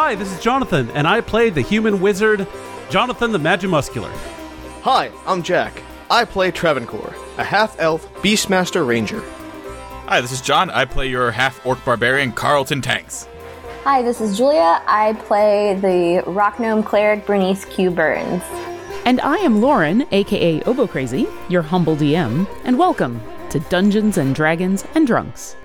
Hi, this is Jonathan, and I play the human wizard, Jonathan the Magimuscular. Hi, I'm Jack. I play Travancore, a half elf Beastmaster Ranger. Hi, this is John. I play your half orc barbarian, Carlton Tanks. Hi, this is Julia. I play the rock gnome cleric Bernice Q Burns. And I am Lauren, aka Obo Crazy, your humble DM, and welcome to Dungeons and Dragons and Drunks.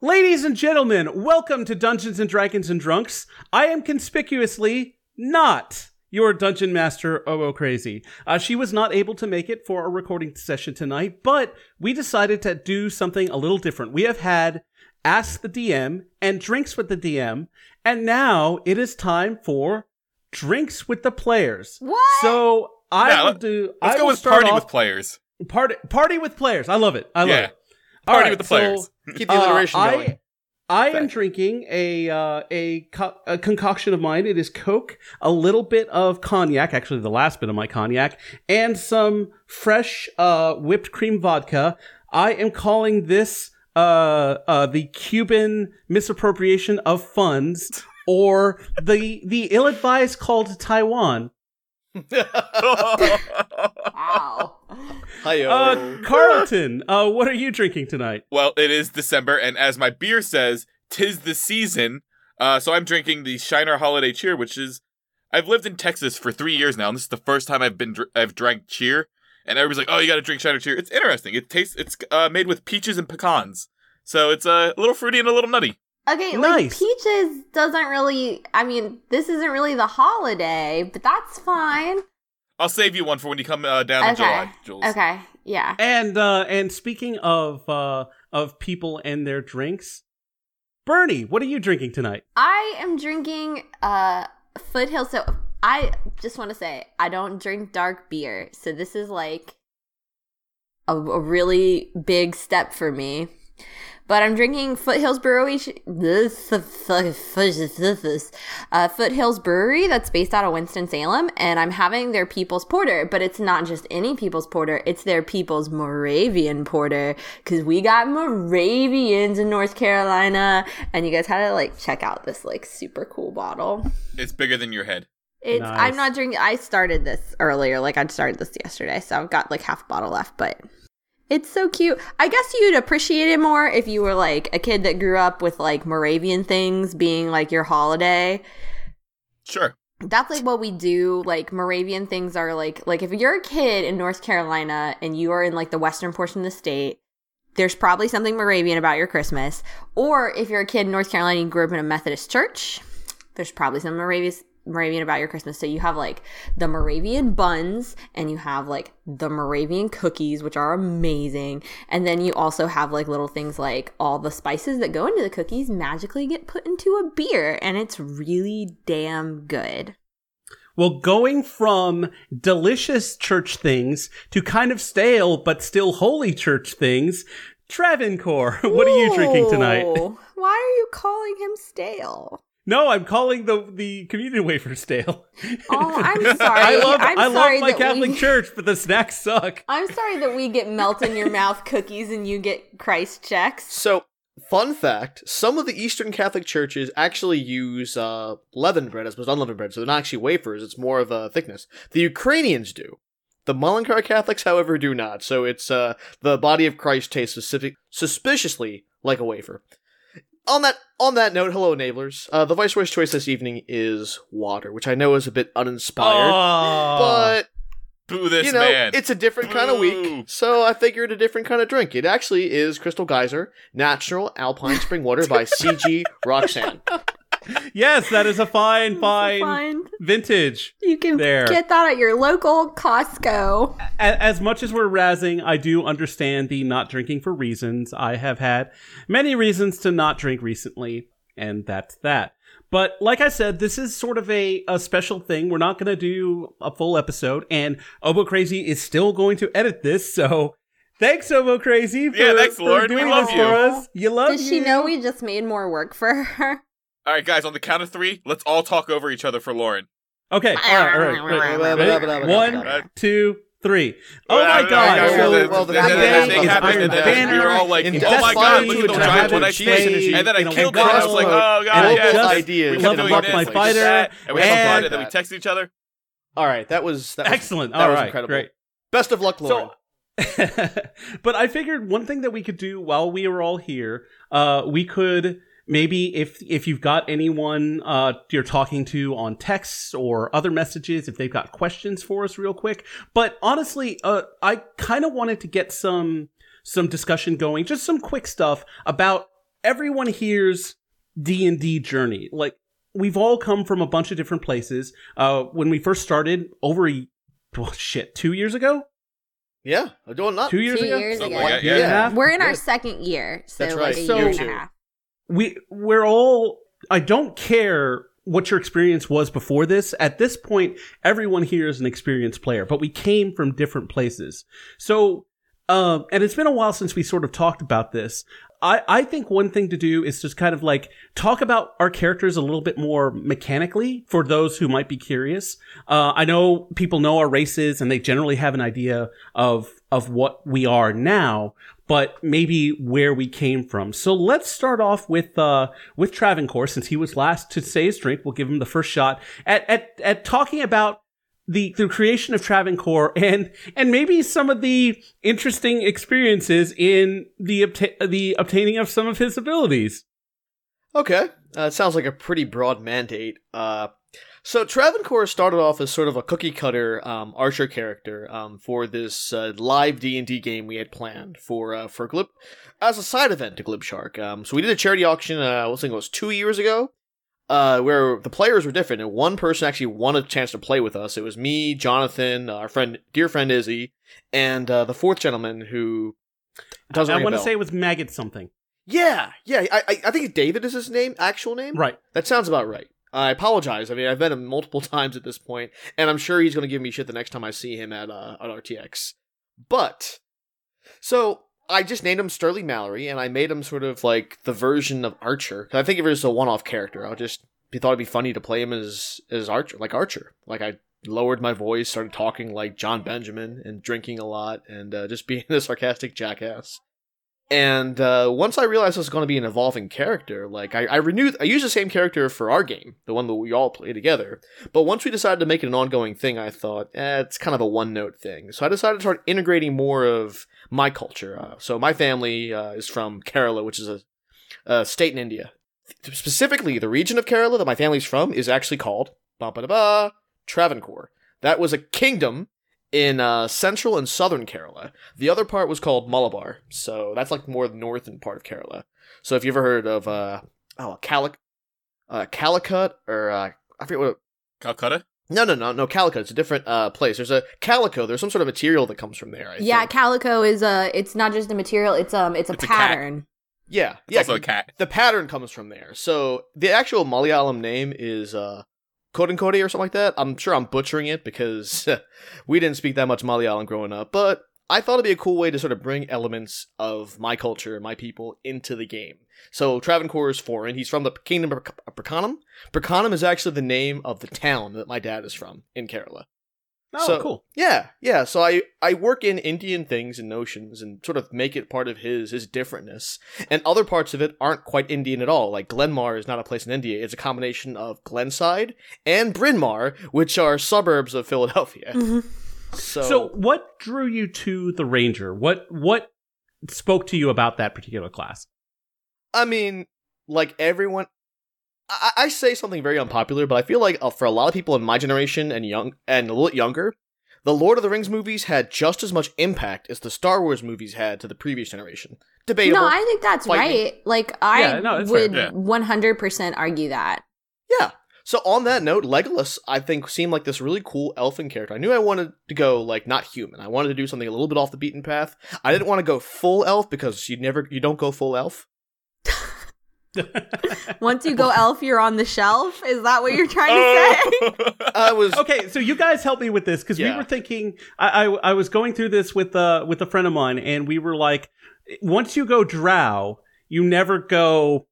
Ladies and gentlemen, welcome to Dungeons and Dragons and Drunks. I am conspicuously not your dungeon master, Obo Crazy. Uh, she was not able to make it for a recording session tonight, but we decided to do something a little different. We have had Ask the DM and Drinks with the DM, and now it is time for Drinks with the Players. What? So I Yeah, will do. Let's I go with party off- with players. Party, party with players. I love it. I love Yeah. it. All Party right, with the so, players. Keep the alliteration uh, going. I, I am drinking a uh, a, co- a concoction of mine. It is Coke, a little bit of cognac, actually the last bit of my cognac, and some fresh uh, whipped cream vodka. I am calling this uh, uh, the Cuban misappropriation of funds, or the the ill-advised call to Taiwan. Wow. Hiyo. Uh, Carlton, uh, what are you drinking tonight? well, it is December, and as my beer says, tis the season. Uh, so I'm drinking the Shiner Holiday Cheer, which is I've lived in Texas for three years now, and this is the first time I've been dr- I've drank cheer. And everybody's like, "Oh, you got to drink Shiner Cheer." It's interesting. It tastes. It's uh, made with peaches and pecans, so it's uh, a little fruity and a little nutty. Okay, like peaches doesn't really. I mean, this isn't really the holiday, but that's fine. I'll save you one for when you come uh, down in Okay. July, Jules. Okay, yeah. And uh and speaking of uh of people and their drinks, Bernie, what are you drinking tonight? I am drinking uh Foothill. So I just want to say I don't drink dark beer, so this is like a, a really big step for me. But I'm drinking Foothills Brewery. This uh, Foothills Brewery that's based out of Winston Salem, and I'm having their People's Porter. But it's not just any People's Porter; it's their People's Moravian Porter because we got Moravians in North Carolina, and you guys had to like check out this like super cool bottle. It's bigger than your head. It's Nice. I'm not drinking. I started this earlier. Like I started this yesterday, so I've got like half a bottle left. But it's so cute. I guess you'd appreciate it more if you were like a kid that grew up with like Moravian things being like your holiday. Sure. That's like what we do. Like Moravian things are like like if you're a kid in North Carolina and you are in like the western portion of the state, there's probably something Moravian about your Christmas. Or if you're a kid in North Carolina and you grew up in a Methodist church, there's probably some Moravian Moravian about your Christmas. So you have like the Moravian buns and you have like the Moravian cookies, which are amazing. And then you also have like little things like all the spices that go into the cookies magically get put into a beer and it's really damn good. Well, going from delicious church things to kind of stale but still holy church things, Travancore, what are you drinking tonight? Why are you calling him stale? No, I'm calling the the communion wafer stale. Oh, I'm sorry. I love I'm I love sorry my Catholic we- church, but the snacks suck. I'm sorry that we get melt in your mouth cookies and you get Christ checks. So, fun fact: some of the Eastern Catholic churches actually use uh, leavened bread as opposed to unleavened bread, so they're not actually wafers; it's more of a thickness. The Ukrainians do. The Malankara Catholics, however, do not. So it's uh, the body of Christ tastes specific, suspiciously like a wafer. On that on that note, hello enablers. Uh, the Viceroy's choice this evening is water, which I know is a bit uninspired, Oh. but Boo this you know, man. it's a different kind of week, so I figured a different kind of drink. It actually is Crystal Geyser Natural Alpine Spring Water by CG Roxane. yes, that is a fine, fine, Fine. vintage. You can There. get that at your local Costco. A- As much as we're razzing, I do understand the not drinking for reasons. I have had many reasons to not drink recently, and that's that. But like I said, this is sort of a, a special thing. We're not going to do a full episode, and Obo Crazy is still going to edit this, so thanks, Obo Crazy. For, Yeah, thanks, for Lauren. We love this you. For us. You love Does she you. know we just made more work for her? All right, guys, on the count of three, let's all talk over each other for Lauren. Okay, all right, all right. Ready? Ready? One, two, three. Oh my god! Well, the thing- is Iron Banner. we were all like, "Oh my God, look at the giant one I Age And then I killed one. I was like, oh god, yes. ideas. We kept doing My Fighter, and we had and- then we texted each other. All right, that was that was, Excellent. That All was right, incredible. great. Best of luck, Lauren. So, but I figured one thing that we could do while we were all here, uh, we could maybe if if you've got anyone uh, you're talking to on texts or other messages, if they've got questions for us, real quick. But honestly, uh, I kind of wanted to get some some discussion going, just some quick stuff about everyone here's D and D journey. Like we've all come from a bunch of different places. Uh, when we first started, over a well, shit, two years ago. yeah, I'm doing not. Two years Two ago. years ago. like that, Year yeah. We're in our Good. second year, so That's like right. a So- year and a half. We we're all I don't care what your experience was before this. At this point, everyone here is an experienced player, but we came from different places. So um and it's been a while since we sort of talked about this. I, I think one thing to do is just kind of like talk about our characters a little bit more mechanically for those who might be curious. Uh, I know people know our races and they generally have an idea of of what we are now, but maybe where we came from. So let's start off with uh with Travancore since he was last to say his drink. We'll give him the first shot at at at talking about the the creation of Travancore and and maybe some of the interesting experiences in the obta- the obtaining of some of his abilities. Okay, uh, it sounds like a pretty broad mandate. Uh, so Travancore started off as sort of a cookie cutter um, archer character um, for this uh, live D and D game we had planned for uh, for Glib as a side event to Glib Shark. Um, so we did a charity auction. Uh, I was thinking it was two years ago. Uh, where the players were different, and one person actually won a chance to play with us. It was me, Jonathan, our friend, dear friend Izzy, and uh, the fourth gentleman who doesn't. I a want to say it was maggot something. Yeah, yeah. I, I I think David is his name, actual name. Right. That sounds about right. I apologize. I mean, I've met him multiple times at this point, and I'm sure he's going to give me shit the next time I see him at uh, at RTX. But so I just named him Sterling Mallory, and I made him sort of like the version of Archer. I think if it was a one-off character, I just thought it'd be funny to play him as as Archer, like Archer. Like I lowered my voice, started talking like Jon Benjamin, and drinking a lot, and uh, just being a sarcastic jackass. And uh, once I realized this was going to be an evolving character, like I, I renewed, I used the same character for our game, the one that we all play together. But once we decided to make it an ongoing thing, I thought, eh, it's kind of a one note thing. So I decided to start integrating more of my culture. Uh, so my family uh, is from Kerala, which is a, a state in India. Specifically, the region of Kerala that my family's from is actually called ba da Travancore. That was a kingdom in uh, central and southern Kerala. The other part was called Malabar, so that's like more the northern part of Kerala. So if you ever heard of uh, oh Calic, uh, Calicut or uh, I forget what. Calcutta? No, no, no, no. Calicut. It's a different uh, place. There's a calico. There's some sort of material that comes from there. I Yeah, think. calico is a. It's not just a material. It's um. It's a It's a pattern. yeah, It's yeah. also a cat. the pattern comes from there. So the actual Malayalam name is uh Kodankodi or something like that. I'm sure I'm butchering it because we didn't speak that much Malayalam growing up, but I thought it'd be a cool way to sort of bring elements of my culture my people into the game. So Travancore is foreign. He's from the kingdom of Prakanam. Prakanam is actually the name of the town that my dad is from in Kerala. Oh, So- cool. Yeah, yeah. So I I work in Indian things and notions and sort of make it part of his his differentness. And other parts of it aren't quite Indian at all. Like Glenmar is not a place in India. It's a combination of Glenside and Bryn Mawr, which are suburbs of Philadelphia. Mm-hmm. So, So, what drew you to the Ranger? What what spoke to you about that particular class? I mean, like everyone. I, I say something very unpopular, but I feel like uh, for a lot of people in my generation and young and a little younger, the Lord of the Rings movies had just as much impact as the Star Wars movies had to the previous generation. Debatable. No, I think that's Lightning. right. Like I Yeah, no, would one hundred percent argue that. Yeah. So on that note, Legolas, I think, seemed like this really cool elfin character. I knew I wanted to go like not human. I wanted to do something a little bit off the beaten path. I didn't want to go full elf because you never, you don't go full elf. Once you go elf, you're on the shelf. Is that what you're trying to say? I was okay, so you guys help me with this because we were thinking. I, I I was going through this with uh with a friend of mine, and we were like, once you go drow, you never go,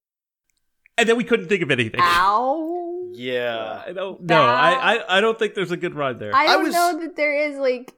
and then we couldn't think of anything. Ow. yeah. I don't. No, I, I I don't think there's a good ride there. I I don't was- know that there is like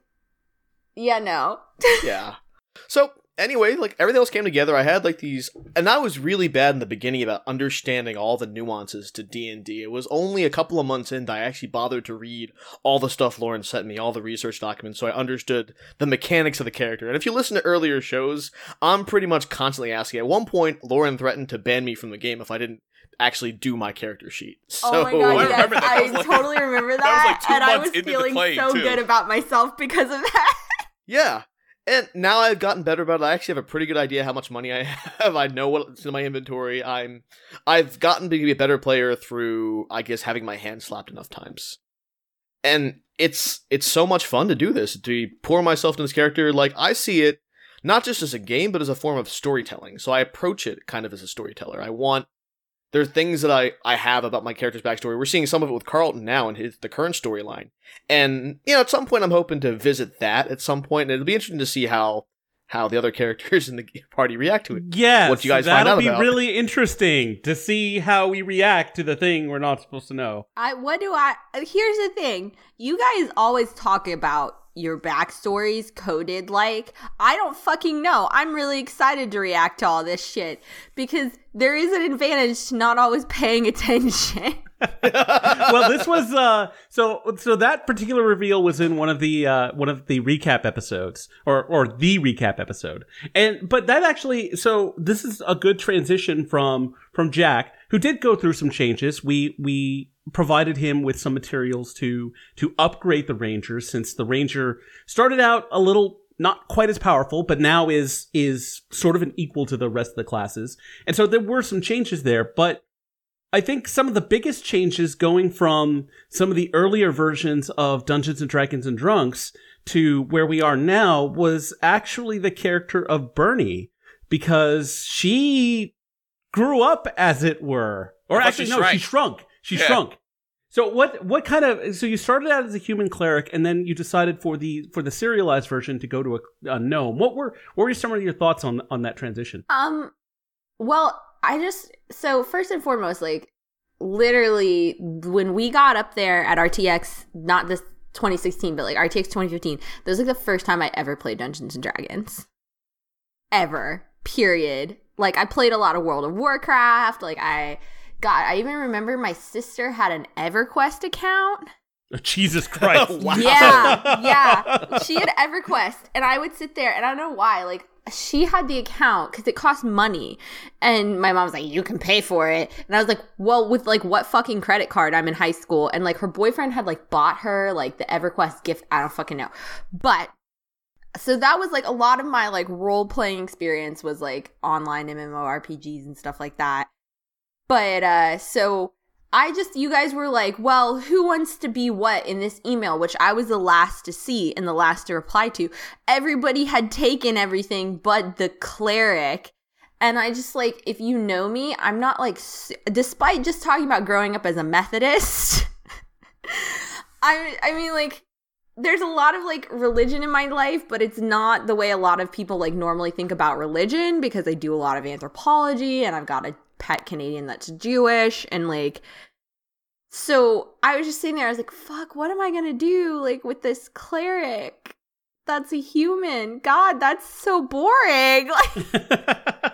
Yeah, no. yeah. So anyway, like everything else came together. I had like these, and I was really bad in the beginning about understanding all the nuances to D and D. It was only a couple of months in that I actually bothered to read all the stuff Lauren sent me, all the research documents, so I understood the mechanics of the character. And if you listen to earlier shows, I'm pretty much constantly asking. At one point, Lauren threatened to ban me from the game if I didn't actually do my character sheet. Oh so oh my god, I yes, remember that. That I like- totally remember that, that was like two and I was feeling so too. good about myself because of that. Yeah. And now I've gotten better about it. I actually have a pretty good idea how much money I have. I know what's in my inventory. I'm I've gotten to be a better player through I guess having my hand slapped enough times. And it's it's so much fun to do this, to pour myself into this character. Like I see it not just as a game, but as a form of storytelling. So I approach it kind of as a storyteller. I want there are things that I, I have about my character's backstory. We're seeing some of it with Carlton now in his the current storyline. And, you know, at some point I'm hoping to visit that at some point, and it'll be interesting to see how how the other characters in the party react to it. Yes, What you guys find out that'll be about. really interesting to see how we react to the thing we're not supposed to know. I what do I here's the thing. You guys always talk about your backstories coded like I don't fucking know. I'm really excited to react to all this shit because there is an advantage to not always paying attention. well, this was uh so so that particular reveal was in one of the uh one of the recap episodes or or the recap episode. And but that actually so this is a good transition from from Jack who did go through some changes. We we provided him with some materials to to upgrade the Ranger since the Ranger started out a little not quite as powerful, but now is is sort of an equal to the rest of the classes. And so there were some changes there, but I think some of the biggest changes going from some of the earlier versions of Dungeons and Dragons and Drunks to where we are now was actually the character of Bernie because she grew up as it were. Or actually no, she shrunk. She Yeah. shrunk. So what what kind of so you started out as a human cleric and then you decided for the for the serialized version to go to a, a gnome. What were what were some of your thoughts on on that transition? Um, well, I just so first and foremost, like literally when we got up there at RTX, not this 2016, but like RTX 2015, that was like the first time I ever played Dungeons and Dragons, ever. Period. Like I played a lot of World of Warcraft. Like I got, I even remember my sister had an EverQuest account. Oh, Jesus Christ. Wow. Yeah, yeah. She had EverQuest, and I would sit there, and I don't know why. Like she had the account because it cost money, and my mom was like, "You can pay for it," and I was like, "Well, with like what fucking credit card? I'm in high school, and like her boyfriend had like bought her like the EverQuest gift. I don't fucking know, but." So that was like a lot of my like role playing experience was like online MMORPGs and stuff like that. But uh so I just, you guys were like, well, who wants to be what in this email, which I was the last to see and the last to reply to. Everybody had taken everything but the cleric. And I just like, if you know me, I'm not like, despite just talking about growing up as a Methodist, I, I mean, like, there's a lot of like religion in my life, but it's not the way a lot of people like normally think about religion because I do a lot of anthropology and I've got a pet Canadian that's Jewish and like so I was just sitting there, I was like, fuck, what am I gonna do like with this cleric? That's a human. God, that's so boring. Like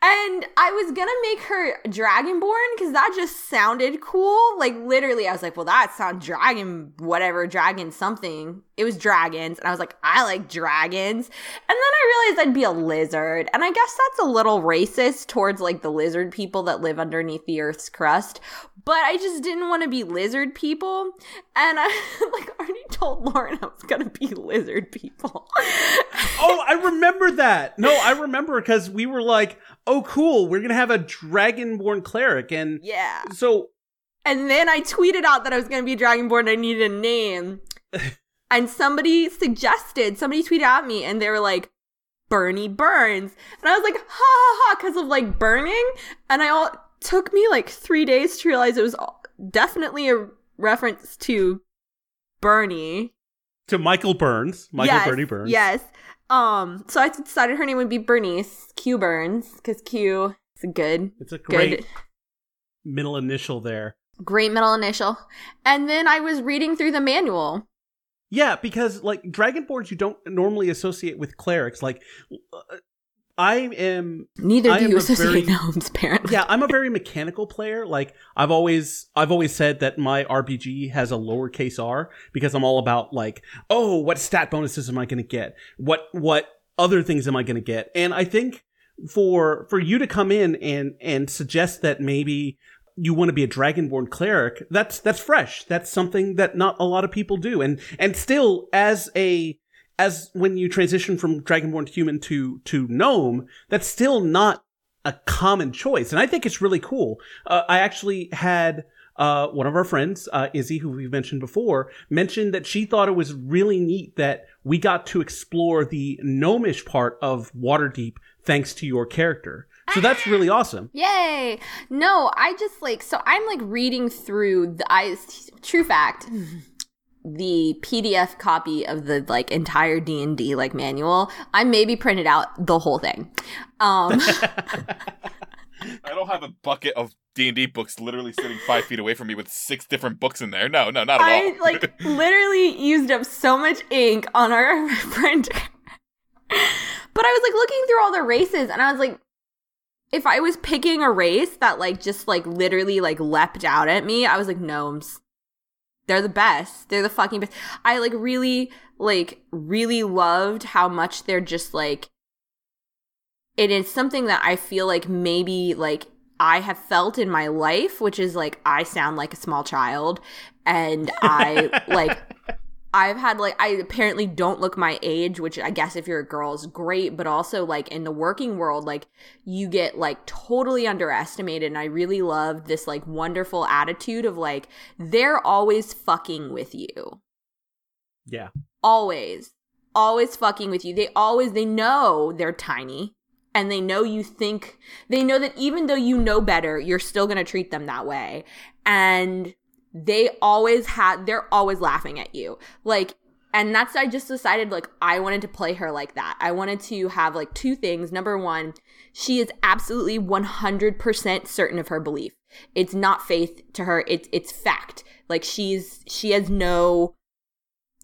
and I was gonna make her dragonborn because that just sounded cool. Like literally, I was like, "Well, that sounds dragon, whatever, dragon something." It was dragons, and I was like, "I like dragons." And then I realized I'd be a lizard, and I guess that's a little racist towards like the lizard people that live underneath the Earth's crust. But I just didn't want to be lizard people, and I like already told Lauren I was gonna be lizard people. oh, I remember that. No, I remember because we were like, "Oh, cool, we're gonna have a dragonborn cleric," and yeah. so And then I tweeted out that I was going to be a Dragonborn and I needed a name. and somebody suggested, somebody tweeted at me and they were like, Bernie Burns. And I was like, ha ha ha, because of like burning. And I all took me like three days to realize it was definitely a reference to Bernie. to Michael Burns, Michael yes, Bernie Burns. Yes. Um, so I decided her name would be Bernice Q Burns because Q is a good, it's a great good middle initial there. Great middle initial. And then I was reading through the manual Yeah, because like dragonborns, you don't normally associate with clerics. Like, uh, I am. Neither I do am you associate very- gnomes, apparently. Yeah, I'm a very mechanical player. Like, I've always, I've always said that my RPG has a lowercase r because I'm all about like, oh, what stat bonuses am I going to get? What, what other things am I going to get? And I think for for you to come in and and suggest that maybe you want to be a dragonborn cleric that's that's fresh that's something that not a lot of people do and and still as a as when you transition from dragonborn to human to to gnome that's still not a common choice and i think it's really cool uh, i actually had uh, one of our friends, uh, Izzy, who we've mentioned before, mentioned that she thought it was really neat that we got to explore the gnomish part of Waterdeep thanks to your character. So that's really awesome. Yay! No, I just like so I'm like reading through the I true fact the PDF copy of the like entire D&D like manual. I maybe printed out the whole thing. Um I don't have a bucket of D and D books literally sitting five feet away from me with six different books in there. No, no, not at I all. I like literally used up so much ink on our printer. but I was like looking through all the races and I was like if I was picking a race that like just like literally like leapt out at me, I was like gnomes. They're the best. They're the fucking best. I like really like really loved how much they're just like it is something that I feel like maybe like I have felt in my life, which is like I sound like a small child and I like I've had like I apparently don't look my age, which I guess if you're a girl is great, but also like in the working world, like you get like totally underestimated. And I really love this like wonderful attitude of like they're always fucking with you. Yeah. Always. Always fucking with you. They always they know they're tiny and they know you think they know that even though you know better, you're still going to treat them that way. And they always had they're always laughing at you. Like and that's I just decided like I wanted to play her like that. I wanted to have like two things. Number 1, she is absolutely 100% certain of her belief. It's not faith to her, it's it's fact. Like she's she has no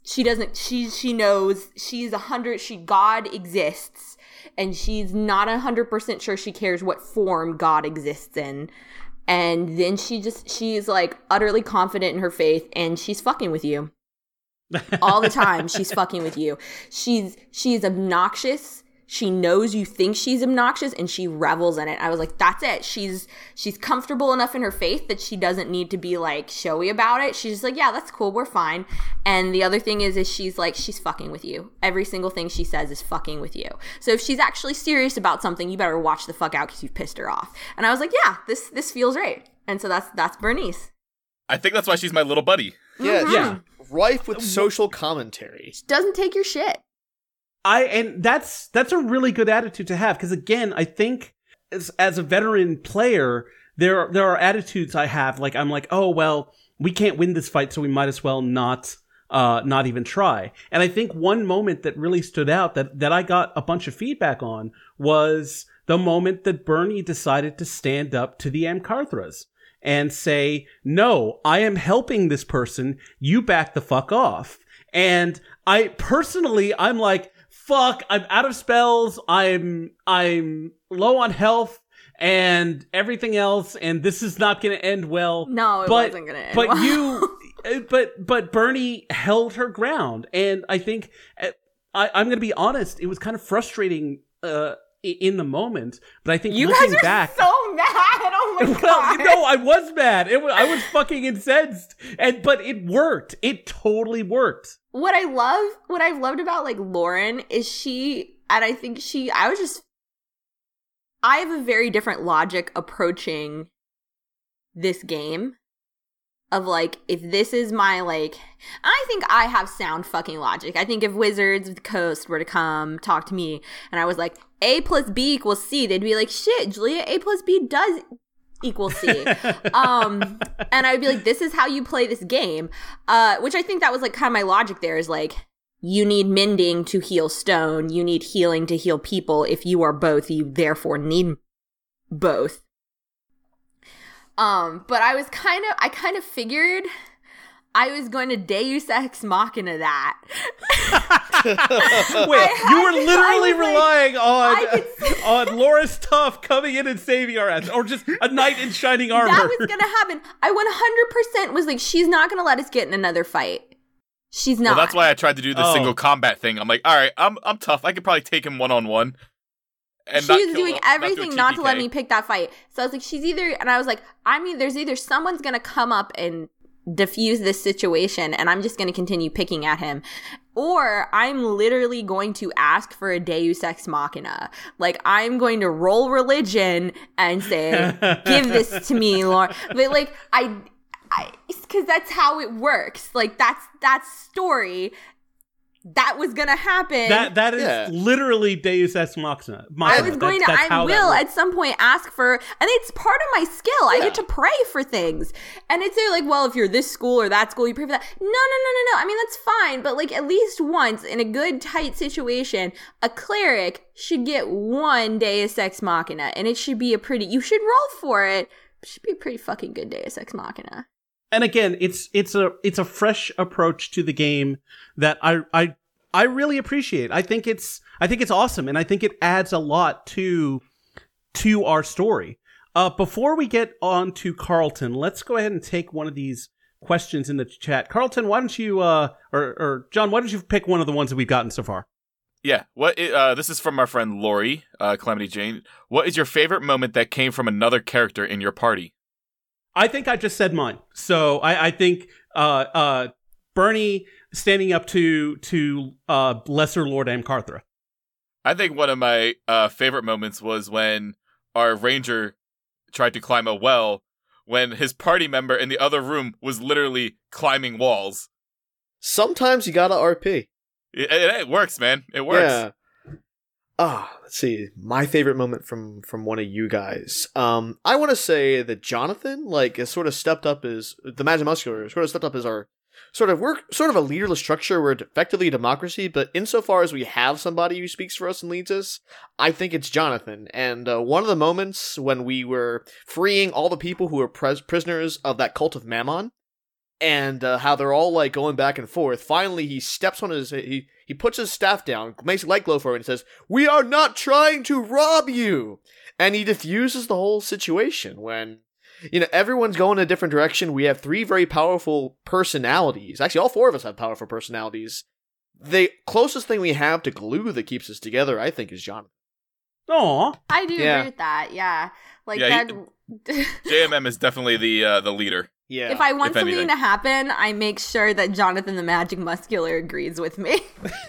she doesn't she she knows she's a hundred she god exists and she's not a hundred percent sure she cares what form god exists in and then she just she's like utterly confident in her faith and she's fucking with you. All the time she's fucking with you. She's she's obnoxious she knows you think she's obnoxious and she revels in it. I was like that's it. She's she's comfortable enough in her faith that she doesn't need to be like showy about it. She's just like yeah that's cool. We're fine. And the other thing is is she's like she's fucking with you. Every single thing she says is fucking with you. So if she's actually serious about something you better watch the fuck out because you've pissed her off. And i was like yeah this this feels right. And so that's that's bernice. I think that's why she's my little buddy. Yeah, Mhm. Yeah. rife with social commentary. She doesn't take your shit I and that's that's a really good attitude to have because again, I think as as a veteran player, there there are attitudes I have like I'm like, oh well, we can't win this fight, so we might as well not uh not even try. And I think one moment that really stood out that that I got a bunch of feedback on was the moment that Bernie decided to stand up to the Amkarthras and say, "No, I am helping this person. You back the fuck off." And I personally, I'm like, fuck, I'm out of spells. I'm I'm low on health and everything else, and this is not going to end well. no it But- wasn't gonna end But well. you, uh, but but Bernie held her ground, and I think uh, I, I'm going to be honest. It was kind of frustrating uh, in the moment, but I think you looking guys are back, so mad oh my well, god no, I was mad. It was, I was fucking incensed, and but it worked. It totally worked. What I love, what I've loved about like Lauren is she, and I think she, I was just, I have a very different logic approaching this game of like, if this is my like, I think I have sound fucking logic. I think if Wizards of the Coast were to come talk to me and I was like, A plus B equals C, they'd be like, shit, Julia, A plus B does equal C. um, and I'd be like, this is how you play this game. Uh, which I think that was like kind of my logic there is like, you need mending to heal stone. You need healing to heal people. If you are both, you therefore need both. Um, but I was kind of, I kind of figured, I was going to Deus Ex Machina that. Wait, I you were literally I was like- relying on on Loris Tuff coming in and saving our ass, or just a knight in shining armor. That was gonna happen. I 100% was like, she's not gonna let us get in another fight. She's not. Well, that's why I tried to do the Oh. single combat thing. I'm like, all right, I'm I'm tough. I could probably take him one on one. And she not was kill- doing not do everything not to let me pick that fight. So I was like, she's either, and I was like, I mean, there's either someone's gonna come up and diffuse this situation, and I'm just gonna continue picking at him, or I'm literally going to ask for a Deus Ex Machina. Like I'm going to roll religion and say, "Give this to me, Lord." But like I. I, because that's how it works. Like that's that's story. That was gonna happen. that that is Yeah. literally Deus Ex Machina. I was going That's- to. that's I will at some point ask for, and it's part of my skill. I get to pray for things, and it's they're like, well, if you're this school or that school, you pray for that. No, no, no, no, no. I mean, that's fine, but like at least once in a good tight situation, a cleric should get one Deus Ex Machina, and it should be a pretty. You should roll for it. It should be a pretty fucking good Deus Ex Machina. And again, it's it's a it's a fresh approach to the game that I I I really appreciate. I think it's I think it's awesome, and I think it adds a lot to to our story. Uh, before we get on to Carlton, let's go ahead and take one of these questions in the chat. Carlton, why don't you uh or or John, why don't you pick one of the ones that we've gotten so far? Yeah. What? Uh, this is from our friend Lori, uh, Calamity Jane. What is your favorite moment that came from another character in your party? I think I just said mine. So I, I think uh, uh, Bernie standing up to to uh, Lesser Lord Amcarthra. I think one of my uh, favorite moments was when our ranger tried to climb a well when his party member in the other room was literally climbing walls. Sometimes you gotta RP. It, it, it works, man. It works. Yeah. Ah, let's see. My favorite moment from from one of you guys. Um, I want to say that Jonathan like has sort of stepped up as the Magic Muscular sort of stepped up as our sort of we're sort of a leaderless structure. We're effectively a democracy, but insofar as we have somebody who speaks for us and leads us, I think it's Jonathan. And uh, one of the moments when we were freeing all the people who were pres- prisoners of that cult of Mammon, and uh, how they're all like going back and forth. Finally, he steps on his he he puts his staff down, makes a light glow for him, and says, "We are not trying to rob you." And he diffuses the whole situation when you know everyone's going a different direction. We have three very powerful personalities. Actually, all four of us have powerful personalities. The closest thing we have to glue that keeps us together, I think, is Jonathan. Aw. I do Yeah. agree with that. Yeah, like Yeah, that. JMM is definitely the uh, the leader. Yeah. If I want if something anything. to happen, I make sure that Jonathan the Magic Muscular agrees with me.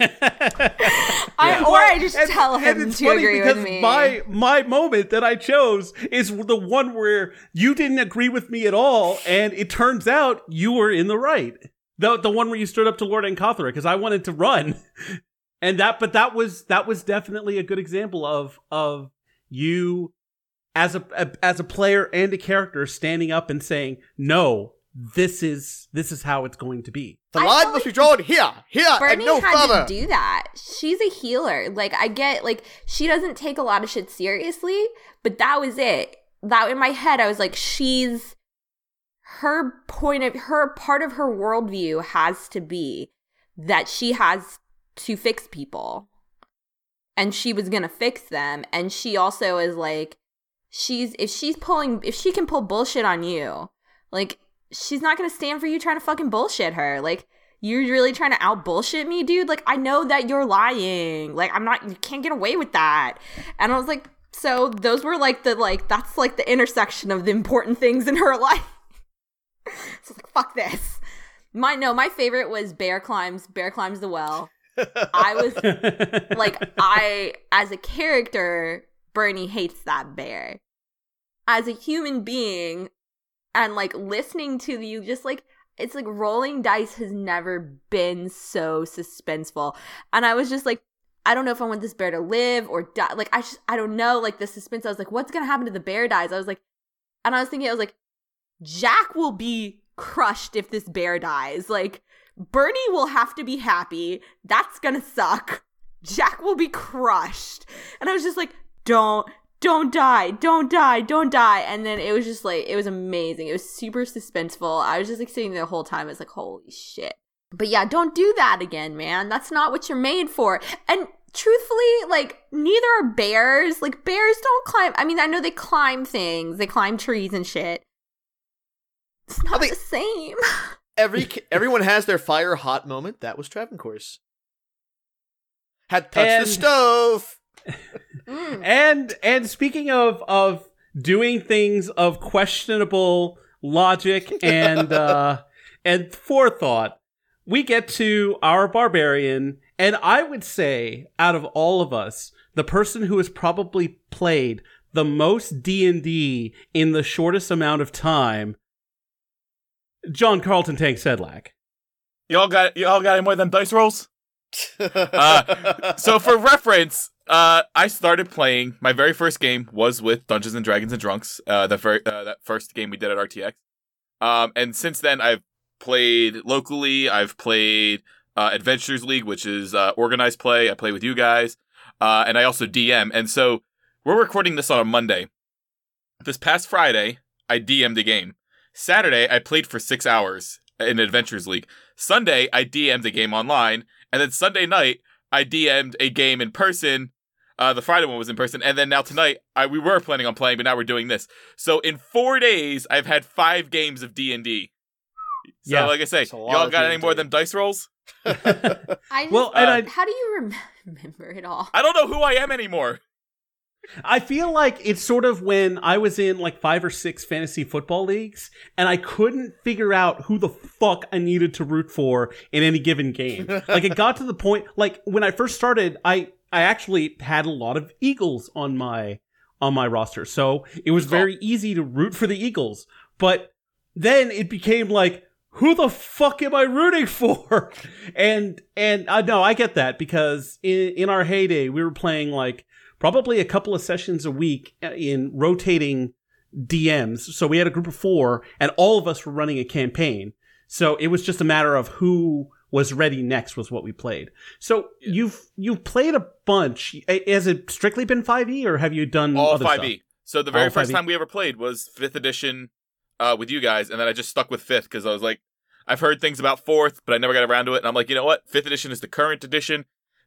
I, or I just And- tell and him it's to funny agree because with me. My my moment that I chose is the one where you didn't agree with me at all, and it turns out you were in the right. The the one where you stood up to Lord Encothra because I wanted to run, and that but that was that was definitely a good example of of you as a, a as a player and a character standing up and saying no. This is this is how it's going to be. the I line feel must be drawn here, here, Bernie and no had further. to do that. She's a healer. Like I get, like she doesn't take a lot of shit seriously, but that was it. That in my head, I was like, she's her point of her part of her worldview has to be that she has to fix people, and she was gonna fix them. And she also is like, she's if she's pulling if she can pull bullshit on you, like she's not gonna stand for you trying to fucking bullshit her. Like you're really trying to out bullshit me, dude. Like I know that you're lying. Like I'm not. You can't get away with that. And I was like, so those were like the like that's like the intersection of the important things in her life. so like, fuck this. My no, my favorite was bear climbs. Bear climbs the well. I was like I as a character, Bernie hates that bear. As a human being and like listening to you just like it's like rolling dice has never been so suspenseful. And I was just like I don't know if I want this bear to live or die. Like I just I don't know like the suspense. I was like what's going to happen to the bear dies? I was like and I was thinking I was like Jack will be crushed if this bear dies. Like Bernie will have to be happy. That's gonna suck. Jack will be crushed. And I was just like, don't don't die, don't die, don't die. And then it was just like, it was amazing. It was super suspenseful. I was just like sitting there the whole time. It's like, holy shit. But yeah, don't do that again, man. That's not what you're made for. And truthfully, like, neither are bears. Like, bears don't climb. I mean, I know they climb things, they climb trees and shit. It's not think- the same. Every everyone has their fire hot moment. That was Travancore's. Had touched And- the stove. Mm. And and speaking of of doing things of questionable logic and uh and forethought, we get to our barbarian, and I would say out of all of us, the person who has probably played the most D&D in the shortest amount of time, John Carlton Tank Sedlak. Y'all got y'all got any more than dice rolls? Uh, So for reference, uh, I started playing. My very first game was with Dungeons and Dragons and Drunks. Uh, the fir- uh, that first game we did at RTX. Um, and since then I've played locally. I've played uh, Adventures League, which is uh, organized play. I play with you guys, uh, and I also DM. And so we're recording this on a Monday. This past Friday, I DM'd a game. Saturday, I played for six hours in Adventures League. Sunday, I DM'd a game online, and then Sunday night, I DM'd a game in person. Uh, the Friday one was in person, and then now tonight, I we were planning on playing, but now we're doing this. So in four days, I've had five games of D and D. So, Yeah, like I say, it's a lot y'all got any D&D. more of them dice rolls? I just, Well, and Uh, I how do you remember it all? I don't know who I am anymore. I feel like it's sort of when I was in like five or six fantasy football leagues and I couldn't figure out who the fuck I needed to root for in any given game. like it got to the point like when I first started, I I actually had a lot of Eagles on my on my roster. So it was very easy to root for the Eagles. But then it became like who the fuck am I rooting for? And and uh, I know I get that because in in our heyday we were playing like probably a couple of sessions a week uh, in rotating DMs. So we had a group of four, and all of us were running a campaign. So it was just a matter of who was ready next was what we played. So you've you've played a bunch. Has it strictly been five E, or have you done All other five stuff? E. So the very All first 5e. time we ever played was fifth edition uh, with you guys, and then I just stuck with fifth because I was like, I've heard things about fourth, but I never got around to it. And I'm like, you know what? Fifth edition is the current edition.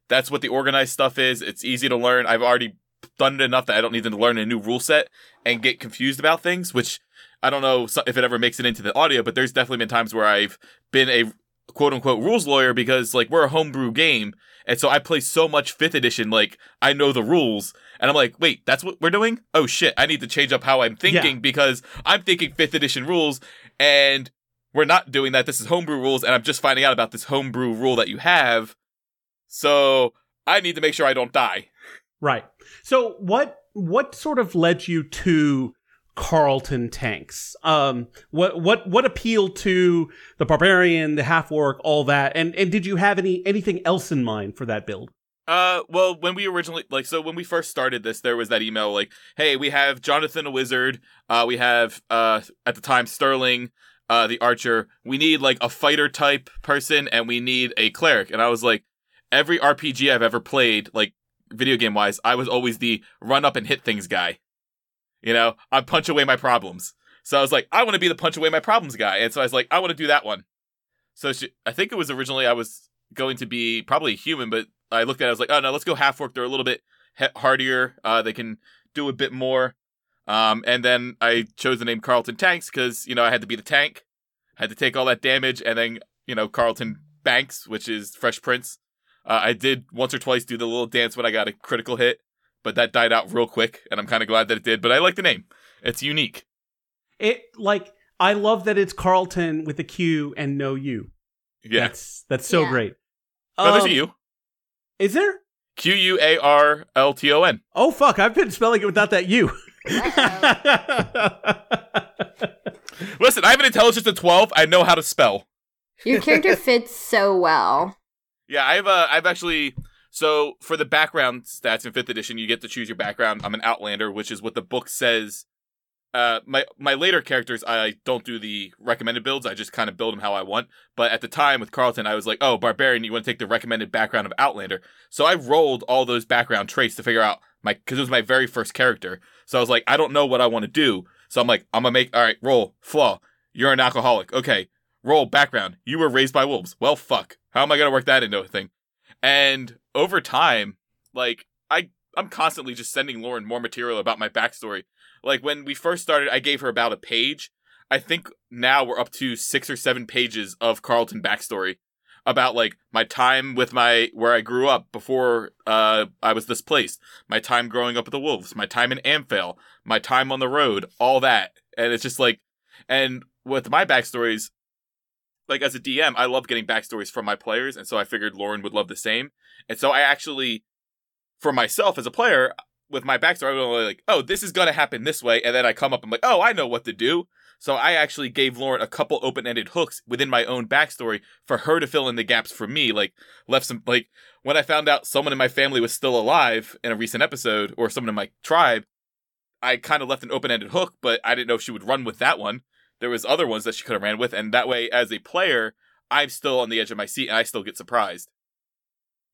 That's what the organized stuff is. It's easy to learn. I've already done it enough that I don't need them to learn a new rule set and get confused about things, which I don't know if it ever makes it into the audio, but there's definitely been times where I've been a quote unquote rules lawyer because like we're a homebrew game. And so I play so much fifth edition, like I know the rules. And I'm like, wait, that's what we're doing? Oh shit, I need to change up how I'm thinking because I'm thinking fifth edition rules and we're not doing that. This is homebrew rules, and I'm just finding out about this homebrew rule that you have. So I need to make sure I don't die. Right. So what what sort of led you to Carlton tanks? Um what what what appealed to the barbarian, the half orc, all that? And and did you have any anything else in mind for that build? Uh, well, when we originally like, so when we first started this, there was that email like, "Hey, we have Jonathan a wizard. Uh, we have uh at the time Sterling, uh, the archer. We need like a fighter type person, and we need a cleric." And I was like, every RPG I've ever played, like video game wise, I was always the run up and hit things guy. You know, I punch away my problems. So I was like, I want to be the punch away my problems guy, and so I was like, I want to do that one. So she, I think it was originally I was going to be probably human, but I looked at it, I was like, oh no, let's go half orc. They're a little bit hardier. Uh, they can do a bit more. Um, and then I chose the name Carlton Tanks because you know I had to be the tank, I had to take all that damage, and then you know Carlton Banks, which is Fresh Prince. Uh, I did once or twice do the little dance when I got a critical hit, but that died out real quick, and I'm kind of glad that it did. But I like the name; it's unique. It like I love that it's Carlton with a Q and no U. Yeah, That's that's so Yeah. great. no, there's Um, a U. Is there? Q U A R L T O N. Oh fuck! I've been spelling it without that U. Listen, I have an intelligence of 12. I know how to spell. Your character fits so well. Yeah, I've uh, I've actually so for the background stats in fifth edition, you get to choose your background. I'm an Outlander, which is what the book says. Uh, my my later characters, I don't do the recommended builds. I just kind of build them how I want. But at the time with Carlton, I was like, oh, barbarian, you want to take the recommended background of Outlander. So I rolled all those background traits to figure out my because it was my very first character. So I was like, I don't know what I want to do. So I'm like, I'm gonna make all right. Roll flaw. You're an alcoholic. Okay. Roll background. You were raised by wolves. Well, fuck. How am I gonna work that into a thing? And over time, like I I'm constantly just sending Lauren more material about my backstory. Like when we first started, I gave her about a page. I think now we're up to six or seven pages of Carlton backstory about like my time with my where I grew up before uh I was displaced, my time growing up with the wolves, my time in Amphale, my time on the road, all that. And it's just like and with my backstories, like as a DM, I love getting backstories from my players, and so I figured Lauren would love the same. And so I actually for myself as a player, with my backstory, I was only like, oh, this is gonna happen this way, and then I come up, I'm like, oh, I know what to do. So I actually gave Lauren a couple open-ended hooks within my own backstory for her to fill in the gaps for me. Like left some like when I found out someone in my family was still alive in a recent episode, or someone in my tribe, I kind of left an open-ended hook, but I didn't know if she would run with that one. There was other ones that she could have ran with, and that way, as a player, I'm still on the edge of my seat, and I still get surprised.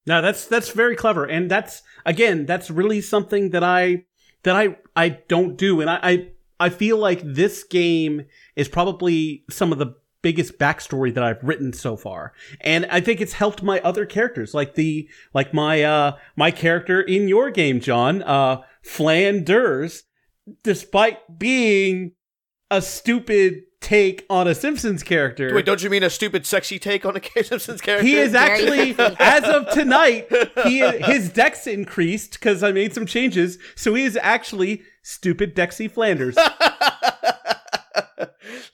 No, that's that's very clever, and that's again, that's really something that I that I I don't do, and I I, I feel like this game is probably some of the biggest backstory that I've written so far, and I think it's helped my other characters, like the like my uh my character in your game, John, uh Flanders, despite being a stupid take on a Simpsons character. Wait, don't you mean a stupid, sexy take on a K. Simpsons character? He is actually, as of tonight, he his dex increased because I made some changes. So he is actually stupid Dexy Flanders.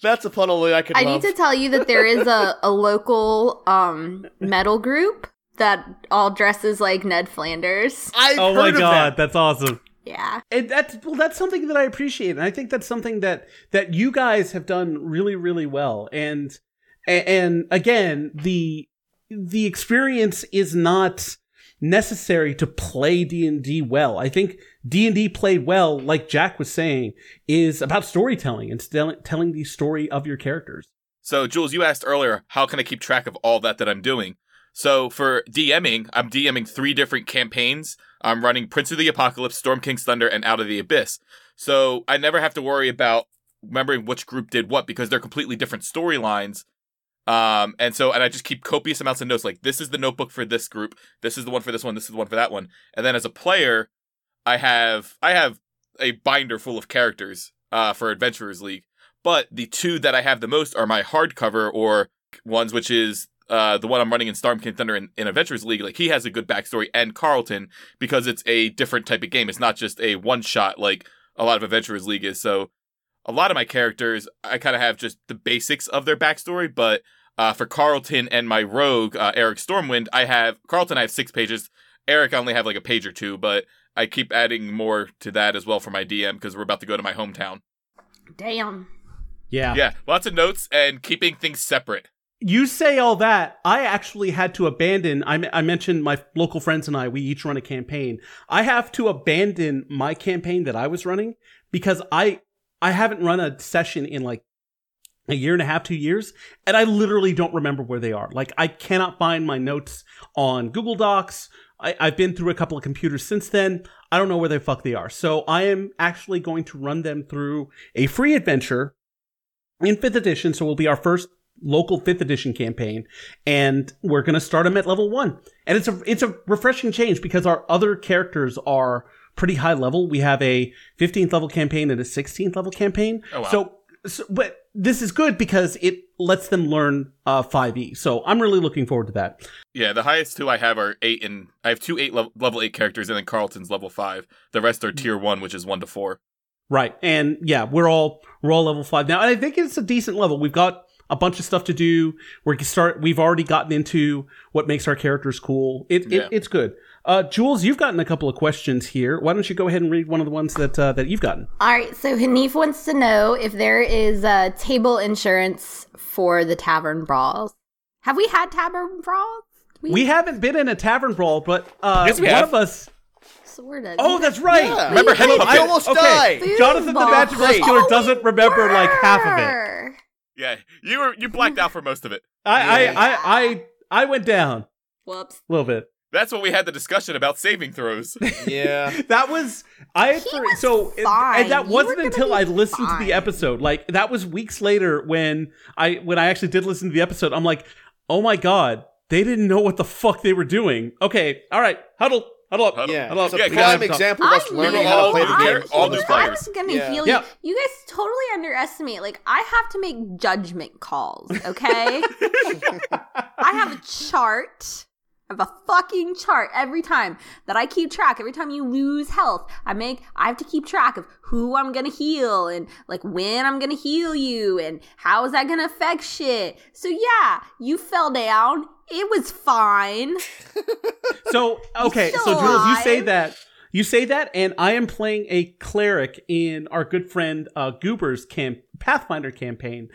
That's a pun only I could I love. need to tell you that there is a, a local um metal group that all dresses like Ned Flanders. I've oh my of god, that. that's awesome. Yeah. And that's well, that's something that I appreciate, and I think that's something that that you guys have done really, really well. And and again, the the experience is not necessary to play D&D well. I think D&D played well, like Jack was saying, is about storytelling and tell- telling the story of your characters. So, Jules, you asked earlier, how can I keep track of all that that I'm doing? So, for DMing, I'm DMing three different campaigns. I'm running Prince of the Apocalypse, Storm King's Thunder, and Out of the Abyss. So, I never have to worry about remembering which group did what because they're completely different storylines. Um, and so, and I just keep copious amounts of notes. Like, this is the notebook for this group. This is the one for this one. This is the one for that one. And then as a player, I have, I have a binder full of characters, uh, for Adventurers League. But the two that I have the most are my hardcover or ones, which is uh, the one I'm running in Storm King Thunder in, in Adventurers League. Like he has a good backstory, and Carlton because it's a different type of game. It's not just a one shot like a lot of Adventurers League is. So a lot of my characters, I kind of have just the basics of their backstory. But uh, for Carlton and my rogue uh, Eric Stormwind, I have Carlton. I have six pages. Eric, I only have like a page or two, but I keep adding more to that as well for my DM because we're about to go to my hometown. Damn. Yeah. Yeah, lots of notes and keeping things separate. You say all that. I actually had to abandon. I, I mentioned my local friends and I, we each run a campaign. I have to abandon my campaign that I was running because I, I haven't run a session in like a year and a half, two years, and I literally don't remember where they are. Like, I cannot find my notes on Google Docs. I, I've been through a couple of computers since then. I don't know where the fuck they are. So I am actually going to run them through a free adventure in fifth edition. So will be our first local fifth edition campaign, and we're going to start them at level one. And it's a it's a refreshing change because our other characters are pretty high level. We have a 15th level campaign and a 16th level campaign. Oh, wow. So, so, but this is good because it lets them learn uh, 5e. So I'm really looking forward to that. Yeah, the highest two I have are eight, and I have two eight level, level eight characters, and then Carlton's level five. The rest are tier one, which is one to four. Right. And yeah, we're all we're all level five now. And I think it's a decent level. We've got a bunch of stuff to do. We're gonna start we've already gotten into what makes our characters cool. It, Yeah. it it's good. Uh Jules, you've gotten a couple of questions here. Why don't you go ahead and read one of the ones that uh, that you've gotten? All right, so Hanif wants to know if there is uh, table insurance for the tavern brawls. Have we had tavern brawls? We haven't been in a tavern brawl, but uh Yes, we one have. of us sort of. Oh, that's right. Yeah. Remember Head I Puppet? almost Okay. died. Jonathan the Magic Muscular doesn't remember like half of it. Yeah, you were you blacked out for most of it. I, Yeah. I, I I I went down Whoops. a little bit. That's when we had the discussion about saving throws. Yeah. That was I had He for- was so fine. and that You wasn't until I listened to the episode. Like that was weeks later when I when I actually did listen to the episode. I'm like, oh my god, they didn't know what the fuck they were doing. Okay, all right, huddle, huddle up, Huddle. Yeah. huddle up. It's a Yeah, We gotta prime have a talk. example of us I learning how to all play the the I, characters, game. all new the I players. players. was gonna Yeah. heal Yeah. you. You guys totally underestimate. Like I have to make judgment calls. Okay, I have a chart. I have a fucking chart every time that I keep track. Every time you lose health, I make. I have to keep track of who I'm gonna heal and like when I'm gonna heal you and how is that gonna affect shit. So yeah, you fell down. It was fine. So okay, so Jules, you say that you say that, and I am playing a cleric in our good friend uh, Goober's camp Pathfinder campaign.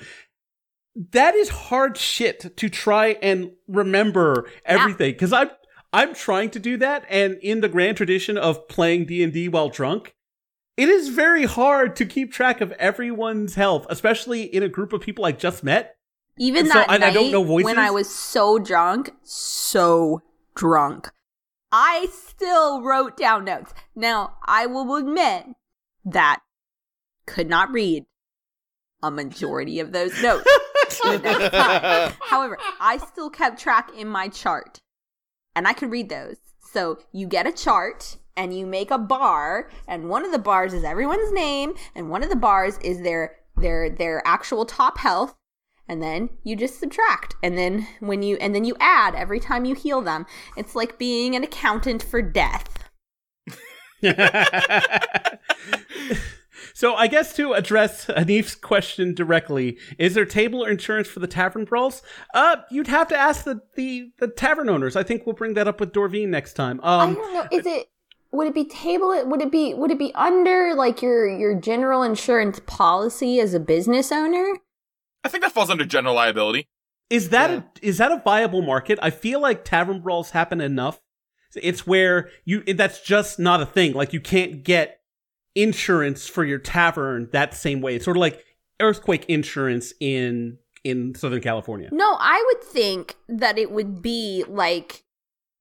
That is hard shit to try and remember everything because I'm I'm trying to do that, and in the grand tradition of playing D and D while drunk. It is very hard to keep track of everyone's health, especially in a group of people I just met. Even So, that I- I night don't know voices? when I was so drunk, so drunk, I still wrote down notes. Now I will admit that could not read a majority of those notes. However, I still kept track in my chart, and I could read those. So you get a chart and you make a bar, and one of the bars is everyone's name, and one of the bars is their their their actual top health, and then you just subtract, and then when you and then you add every time you heal them. It's like being an accountant for death. so I guess to address Hanif's question directly, is there table or insurance for the tavern brawls? Uh, you'd have to ask the, the, the tavern owners. I think we'll bring that up with Dorvine next time. I Um, don't know. Is it would it be table? Would it be would it be under like your your general insurance policy as a business owner? I think that falls under general liability. is that Yeah. a, is that a viable market? I feel like tavern brawls happen enough. It's where you that's just not a thing. Like you can't get insurance for your tavern that same way. It's sort of like earthquake insurance in in Southern California. No, I would think that it would be like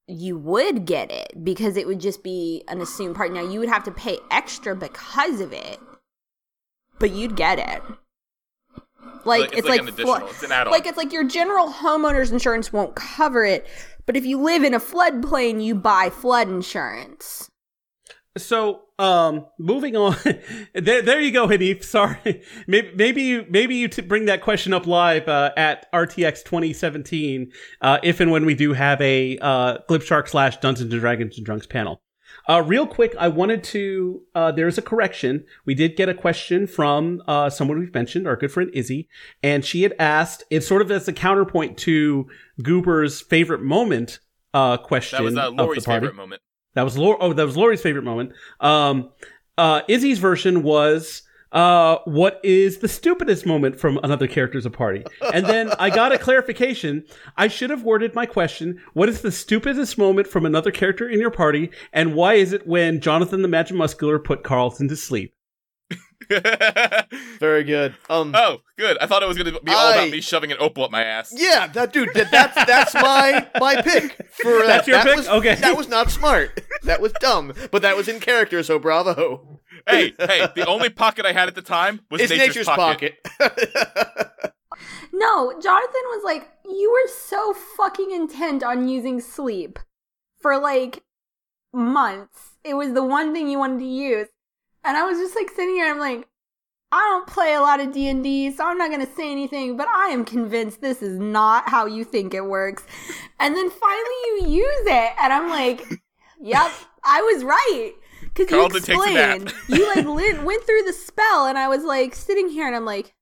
you would get it because it would just be an assumed part. Now you would have to pay extra because of it, but you'd get it. Like, it's it's like like, an flo- additional. It's an add-on. like it's like your general homeowner's insurance won't cover it, but if you live in a floodplain, you buy flood insurance. So, um, moving on. there, there you go, Hanif. Sorry. Maybe, maybe you, maybe you t- bring that question up live uh, at RTX 2017, uh, if and when we do have a uh, Glib Shark slash Dungeons and Dragons and Drunks panel. Uh, real quick, I wanted to. Uh, there's a correction. We did get a question from uh, someone we've mentioned, our good friend Izzy, and she had asked. It's sort of as a counterpoint to Goober's favorite moment uh, question. That was uh, of the Lori's party. favorite moment. That was Lor- oh, that was Lori's favorite moment. Um, uh, Izzy's version was uh, what is the stupidest moment from another character's a party? And then I got a clarification. I should have worded my question: What is the stupidest moment from another character in your party, and why is it when Jonathan the Magic Muscular put Carlton to sleep? Very good. Um. oh, good. I thought it was going to be all I- about me shoving an opal up my ass. Yeah, that dude. That, that's that's my my pick for that. That's your that pick? Was, Okay. That was not smart. That was dumb. But that was in character, so bravo. hey, hey, the only pocket I had at the time was It's nature's, nature's, pocket. pocket. No, Jonathan was like, you were so fucking intent on using sleep for like months. It was the one thing you wanted to use. And I was just like sitting here, I'm like, I don't play a lot of D&D, so I'm not going to say anything, but I am convinced this is not how you think it works. And then finally you use it, and I'm like, yep, I was right. Because you Carlton takes a nap. explained, you like lit, went through the spell, and I was like sitting here, and I'm like,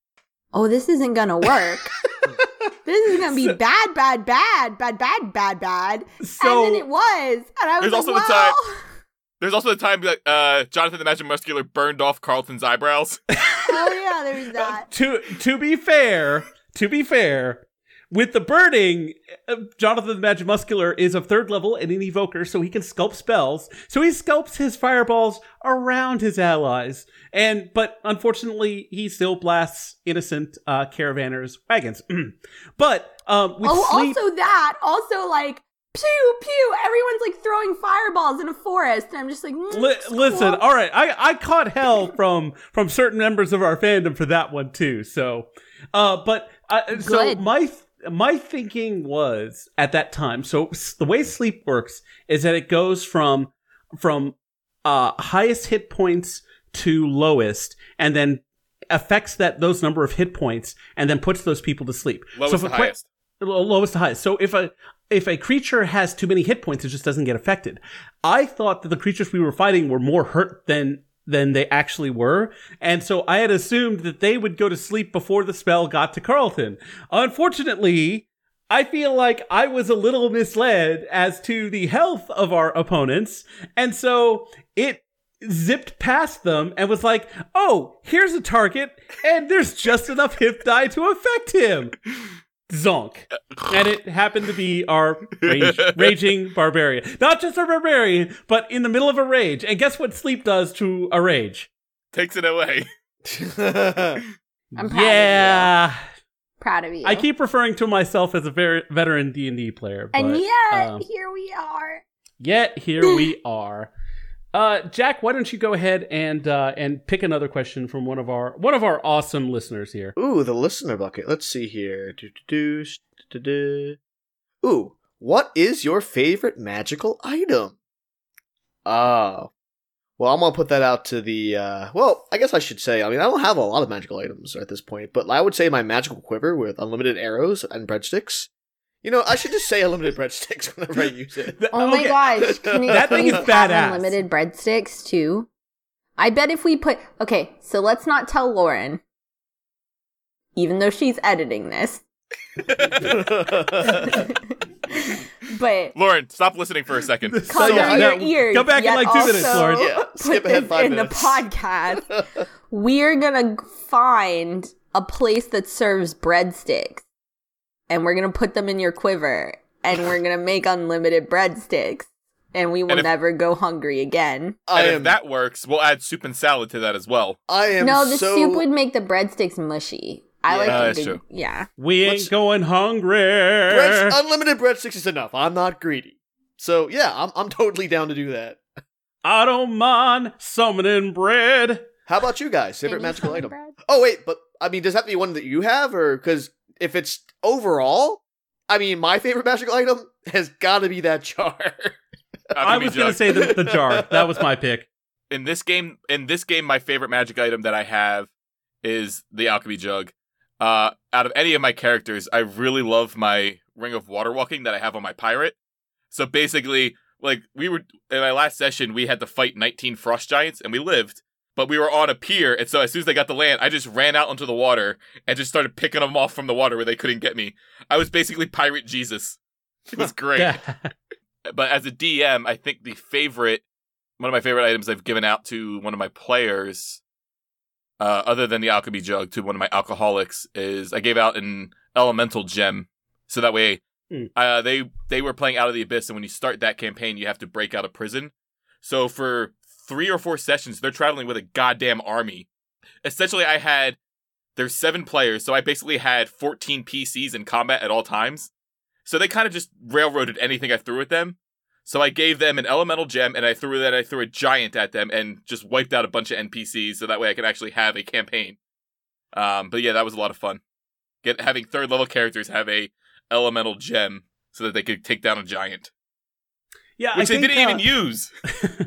oh, this isn't gonna work. this is gonna be bad, bad, bad, bad, bad, bad, bad. So- and then it was, and I was There's like, also the well, There's also the time that uh, Jonathan the Magic Muscular burned off Carlton's eyebrows. oh yeah, there's that. to to be fair, to be fair, with the burning, uh, Jonathan the Magic Muscular is of third level and an evoker, so he can sculpt spells. So he sculpts his fireballs around his allies, and but unfortunately, he still blasts innocent uh, caravanners' wagons. but um, with Oh, sleep, also that, also like pew pew. Everyone's like throwing fireballs in a forest, and I'm just like, mm, it's listen, cool. all right, I, I caught hell from from certain members of our fandom for that one too. So, uh, but uh, so my my thinking was at that time. So the way sleep works is that it goes from from uh highest hit points to lowest, and then affects that those number of hit points, and then puts those people to sleep. Lowest so to highest. Lo- lowest to highest. So if a if a creature has too many hit points, it just doesn't get affected. I thought that the creatures we were fighting were more hurt than than they actually were, and so I had assumed that they would go to sleep before the spell got to Carlton. Unfortunately, I feel like I was a little misled as to the health of our opponents, and so it zipped past them and was like, "Oh, here's a target, and there's just enough hit die to affect him." Zonk. And it happened to be our rage, raging barbarian. Not just a barbarian, but in the middle of a rage. And guess what sleep does to a rage? Takes it away. I'm proud of yeah. proud of you. I keep referring to myself as a very veteran D&D player. But, and yet um, here we are. yet here we are. Uh, Jack, why don't you go ahead and uh, and pick another question from one of our one of our awesome listeners here. Ooh, the listener bucket. Let's see here. Ooh, what is your favorite magical item? Ah. well, I'm gonna put that out to the. Uh, well, I guess I should say. I mean, I don't have a lot of magical items at this point, but I would say my magical quiver with unlimited arrows and breadsticks. You know, I should just say unlimited breadsticks whenever I use it. Oh my gosh, can you, That thing is badass. unlimited breadsticks too? I bet if we put okay, so let's not tell Lauren, even though she's editing this. but Lauren, stop listening for a second. cover yeah, your no, ears. go back in like two minutes, Lauren. Yeah, put skip ahead this five in minutes. the podcast. We're gonna find a place that serves breadsticks, and we're gonna put them in your quiver, and we're gonna make unlimited breadsticks, and we will And if- never go hungry again. I and am. if that works, we'll add soup and salad to that as well. I am. No, the so, soup would make the breadsticks mushy. I Yeah. like Uh, a that's good, true. yeah. We ain't Let's- going hungry. Breads, unlimited breadsticks is enough. I'm not greedy. So yeah, I'm I'm totally down to do that. I don't mind summoning bread. How about you guys? Favorite magical item? bread? Oh wait, but I mean, does that have to be one that you have, or because if it's overall, I mean, my favorite magical item has got to be that jar. I was going to say the, the jar. That was my pick. in this game in this game my favorite magic item that i have is the alchemy jug uh out of any of my characters i really love my ring of water walking that i have on my pirate so basically like we were in my last session we had to fight 19 frost giants and we lived but we were on a pier and so as soon as they got to land i just ran out into the water and just started picking them off from the water where they couldn't get me. I was basically pirate jesus. It was great. But as a DM, I think the favorite, one of my favorite items I've given out to one of my players, uh, other than the alchemy jug, to one of my alcoholics, is I gave out an elemental gem, so that way, Hmm. uh, they they were playing Out of the Abyss, and when you start that campaign, you have to break out of prison. So for three or four sessions, they're traveling with a goddamn army. Essentially, I had there's seven players, so I basically had 14 PCs in combat at all times. So they kind of just railroaded anything I threw at them. So I gave them an elemental gem and I threw that I threw a giant at them and just wiped out a bunch of NPCs so that way I could actually have a campaign. Um, but yeah, that was a lot of fun. Get having third level characters have a elemental gem so that they could take down a giant, Yeah, which I they think, didn't uh, even use.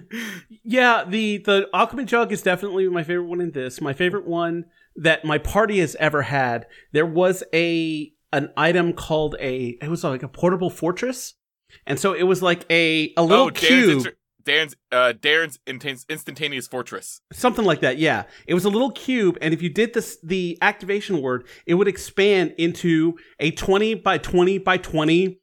yeah, the the alchemy jug is definitely my favorite one in this. My favorite one that my party has ever had. There was a an item called a it was like a portable fortress, and so it was like a a little oh, cube, inter- Daern's, uh, Daern's intense, instantaneous fortress. something like that. Yeah, it was a little cube, and if you did this the activation word, it would expand into a twenty by twenty by twenty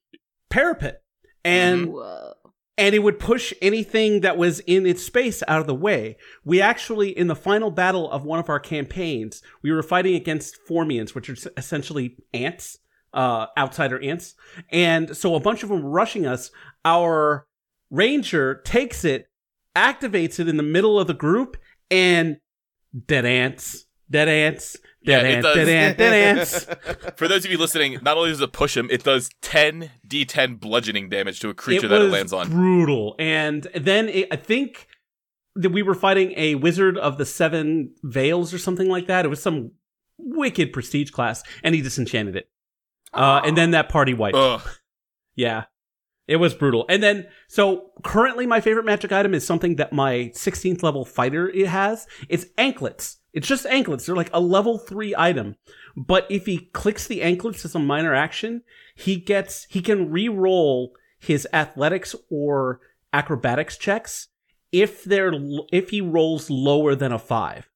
parapet, and Whoa. And it would push anything that was in its space out of the way. We actually, in the final battle of one of our campaigns, we were fighting against Formians, which are essentially ants, uh, outsider ants. And so a bunch of them rushing us. Our ranger takes it, activates it in the middle of the group, and dead ants. Dead ants. Dead it ant, does. dead ant, dead ants. For those of you listening, not only does it push him, it does 10 d10 bludgeoning damage to a creature it that it lands on. brutal. And then it, I think that we were fighting a wizard of the seven veils or something like that. It was some wicked prestige class, and he disenchanted it. Uh, and then that party wiped. Ugh. Yeah. It was brutal. And then, so currently my favorite magic item is something that my 16th level fighter it has. It's anklets. It's just anklets. They're like a level three item. But if he clicks the anklets as a minor action, he gets, he can re-roll his athletics or acrobatics checks if they're, if he rolls lower than a five.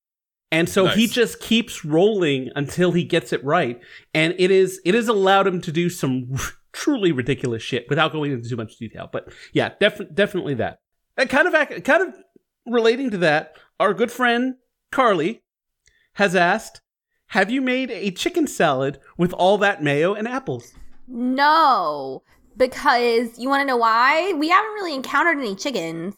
And so he just keeps rolling until he gets it right. And it is, it has allowed him to do some truly ridiculous shit without going into too much detail. But yeah, def- definitely that. And kind of, kind of relating to that, our good friend Carly has asked, "Have you made a chicken salad with all that mayo and apples?" No, because you want to know why? We haven't really encountered any chickens.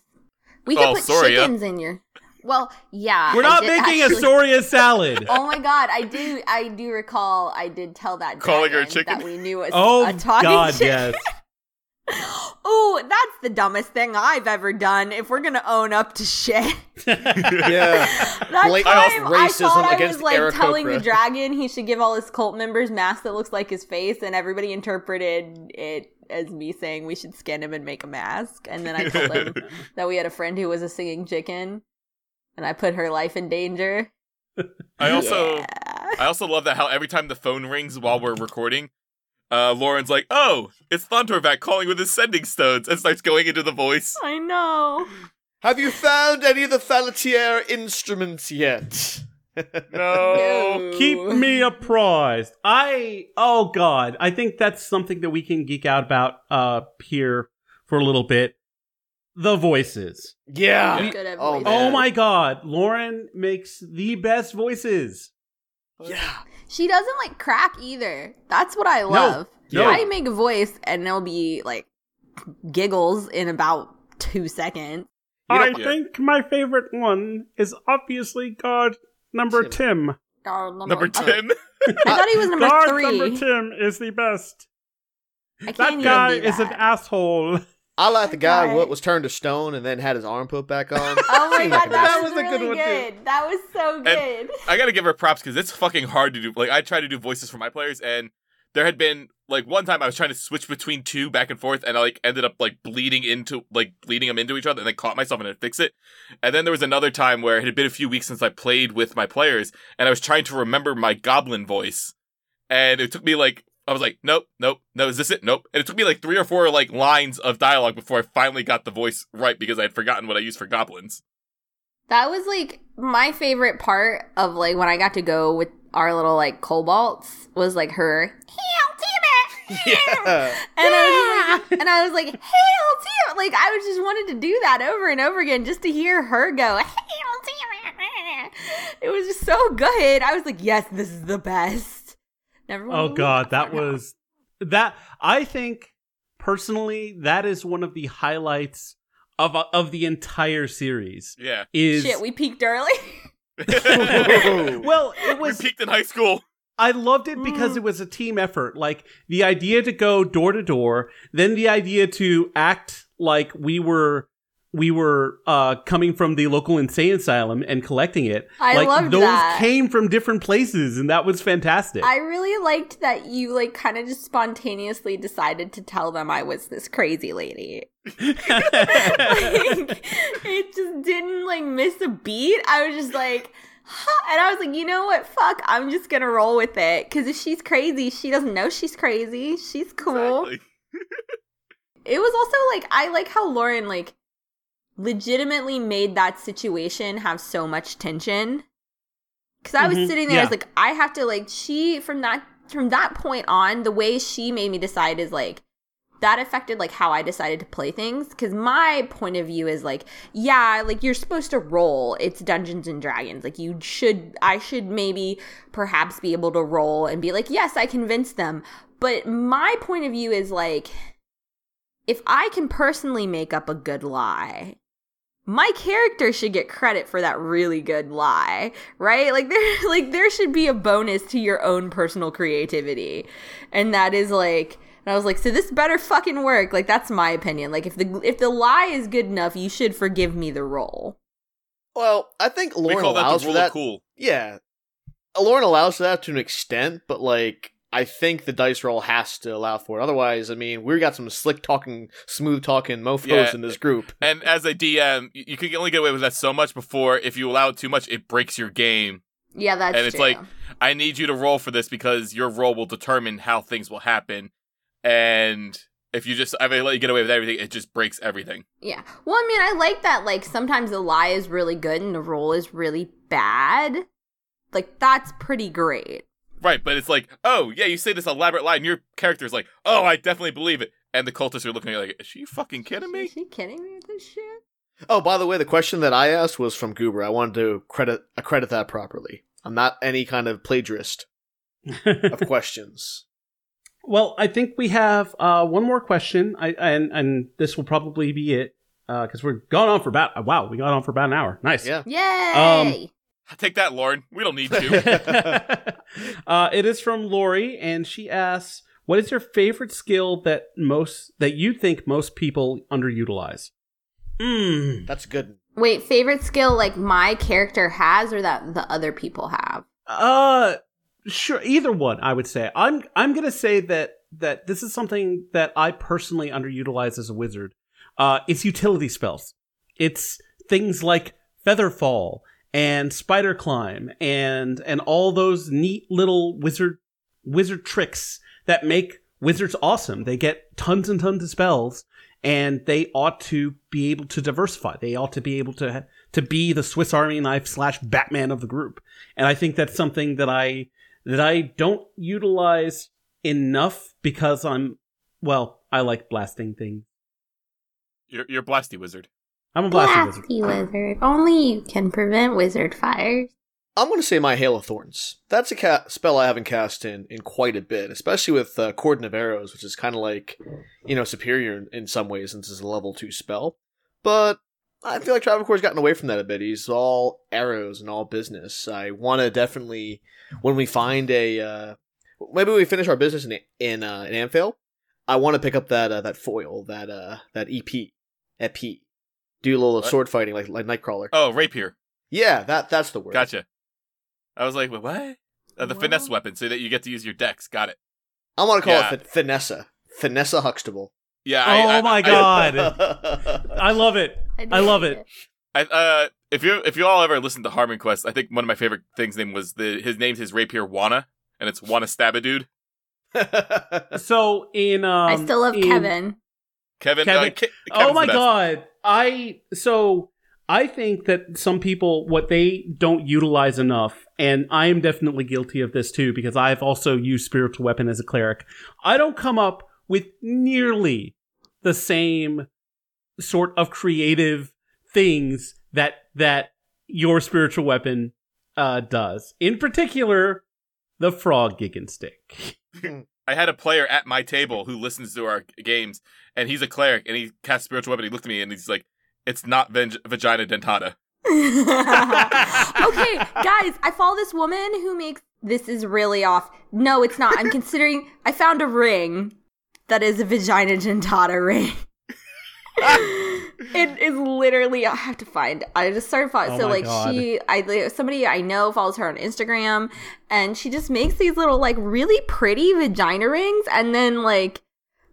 We could Oh, put Soria. chickens in your. Well, yeah. We're not making actually- a Soria salad. Oh my god, I do I do recall I did tell that Calling her chicken? that we knew was oh a talking God, chicken. yes. Ooh, that's the dumbest thing I've ever done. If we're gonna own up to shit, yeah. that Blatant time I racism thought I against was like Eric telling the dragon he should give all his cult members masks that looks like his face, and everybody interpreted it as me saying we should skin him and make a mask. And then I told him that we had a friend who was a singing chicken, and I put her life in danger. I also Yeah. I also love that how every time the phone rings while we're recording, uh, Lauren's like, "Oh, it's Thontorvac calling with his sending stones," and starts going into the voice. I know. Have you found any of the Falatier instruments yet? No. Keep me apprised. I oh god, I think that's something that we can geek out about uh here for a little bit. The voices. yeah. I'm good at Oh, voices. man. Oh my god, Lauren makes the best voices. Yeah. She doesn't like crack either. That's what I love. no. I make a voice and it'll be like giggles in about two seconds. I Yeah. think my favorite one is obviously guard number Tim. Tim. Oh, Number ten. I thought he was number guard three. number Tim is the best. I can't That even guy do is an asshole. I like the guy Okay. what was turned to stone and then had his arm put back on. Oh my god, that, That was, was a good really one, too. good. That was so good. I gotta give her props because it's fucking hard to do. Like I try to do voices for my players, and there had been like one time I was trying to switch between two back and forth, and I like ended up like bleeding into like bleeding them into each other, and then caught myself and had to fix it. And then there was another time where it had been a few weeks since I played with my players, and I was trying to remember my goblin voice, and it took me like. I was like, nope, nope, no, is this it? Nope. And it took me like three or four like lines of dialogue before I finally got the voice right because I had forgotten what I used for goblins. That was like my favorite part of like when I got to go with our little like kobolds was like her hail damn it yeah. and I was like, and I was like hail damn it like I was just wanted to do that over and over again just to hear her go hail damn it it was just so good I was like yes this is the best Never Oh god, that was that I think personally that is one of the highlights of uh, of the entire series Yeah. is shit we peaked early well it we was peaked in high school. I loved it because mm. it was a team effort like the idea to go door to door then the idea to act like we were we were uh coming from the local insane asylum and collecting it I like loved those that. came from different places and that was fantastic I really liked that you like kind of just spontaneously decided to tell them I was this crazy lady. like, it just didn't like miss a beat. I was just like, huh. and I was like, you know what? Fuck, I'm just gonna roll with it. Because if she's crazy, she doesn't know she's crazy. She's cool. Exactly. It was also like I like how Lauren like legitimately made that situation have so much tension. Cause I was Mhm, sitting there, I was like, I have to like she from that from that point on, the way she made me decide is like that affected like how I decided to play things. Cause my point of view is like, yeah, like you're supposed to roll. It's Dungeons and Dragons. Like you should I should maybe perhaps be able to roll and be like, yes, I convinced them. But my point of view is like if I can personally make up a good lie, my character should get credit for that really good lie, right? Like there like there should be a bonus to your own personal creativity. And that is like and I was like, so this better fucking work. Like that's my opinion. Like if the if the lie is good enough, you should forgive me the role. Well, I think We Lauren call that allows the for that. of cool. Yeah, Lauren allows for that to an extent, but like I think the dice roll has to allow for it. Otherwise, I mean, we got some slick talking, smooth talking mofos Yeah. in this group. And as a DM, you you can only get away with that so much before if you allow it too much, it breaks your game. Yeah, that's and it's true. like I need you to roll for this because your roll will determine how things will happen. And if you just if I let you get away with everything, it just breaks everything. Yeah. Well, I mean, I like that. Like, sometimes the lie is really good and the roll is really bad. Like, that's pretty great. Right, but it's like, oh yeah, you say this elaborate lie, and your character is like, oh, I definitely believe it, and the cultists are looking at you like, is she fucking kidding me? Is she kidding me with this shit? Oh, by the way, the question that I asked was from Goober. I wanted to credit accredit that properly. I'm not any kind of plagiarist of questions. Well, I think we have uh, one more question, I, and and this will probably be it because we're going on for about wow, we got on for about an hour. Nice. Yeah. Yay! Take that, Lauren. We don't need to. uh, it is from Lori, and she asks, "What is your favorite skill that most that you think most people underutilize?" Mm. That's good. Wait, favorite skill like my character has or that the other people have? Uh, sure. Either one, I would say. I'm I'm gonna say that that this is something that I personally underutilize as a wizard. Uh, it's utility spells. It's things like featherfall and spider climb and and all those neat little wizard wizard tricks that make wizards awesome. They get tons and tons of spells and they ought to be able to diversify. They ought to be able to to be the Swiss Army knife slash Batman of the group. And I think that's something that I that I don't utilize enough because I'm well, I like blasting things. you're, you're blasty wizard. I'm a blasting wizard. Blasty wizard. Only you can prevent wizard fires. I'm going to say my Hail of Thorns. That's a ca- spell I haven't cast in, in quite a bit, especially with uh, Cordon of Arrows, which is kind of like, you know, superior in, in some ways since it's a level 2 spell. But I feel like Travancore's gotten away from that a bit. He's all arrows and all business. I want to definitely, when we find a, uh, maybe we finish our business in in, uh, in Amphail, I want to pick up that uh, that foil, that uh, that EP, EP. Do a little What? sword fighting like like Nightcrawler. Oh, rapier. Yeah, that that's the word. Gotcha. I was like, what? Uh, the finesse weapon, so that you get to use your dex. Got it. I want to call Yeah. it fin- Finessa. Finessa Huxtable. Yeah. Oh I, I, my I- god. I I love it. I love it. I, uh, if you if you all ever listened to HarmonQuest, I think one of my favorite things name was the his name's his rapier Wana, and it's Wana Stab a Dude. So in um, I still love in- Kevin. Kevin. Kevin- Uh, Ke- oh my god. I so i think that some people what they don't utilize enough and i am definitely guilty of this too because i've also used spiritual weapon as a cleric. I don't come up with nearly the same sort of creative things that that your spiritual weapon uh does. In particular the frog gig and stick I had a player at my table who listens to our games, and he's a cleric, and he casts spiritual weapon. He looked at me, and he's like, "It's not veng- vagina dentata." okay, guys, I follow this woman who makes this is really off. No, it's not. I'm considering I found a ring that is a vagina dentata ring. it is literally I have to find. I just started following. Oh so like God. she, I somebody I know follows her on Instagram, and she just makes these little like really pretty vagina rings, and then like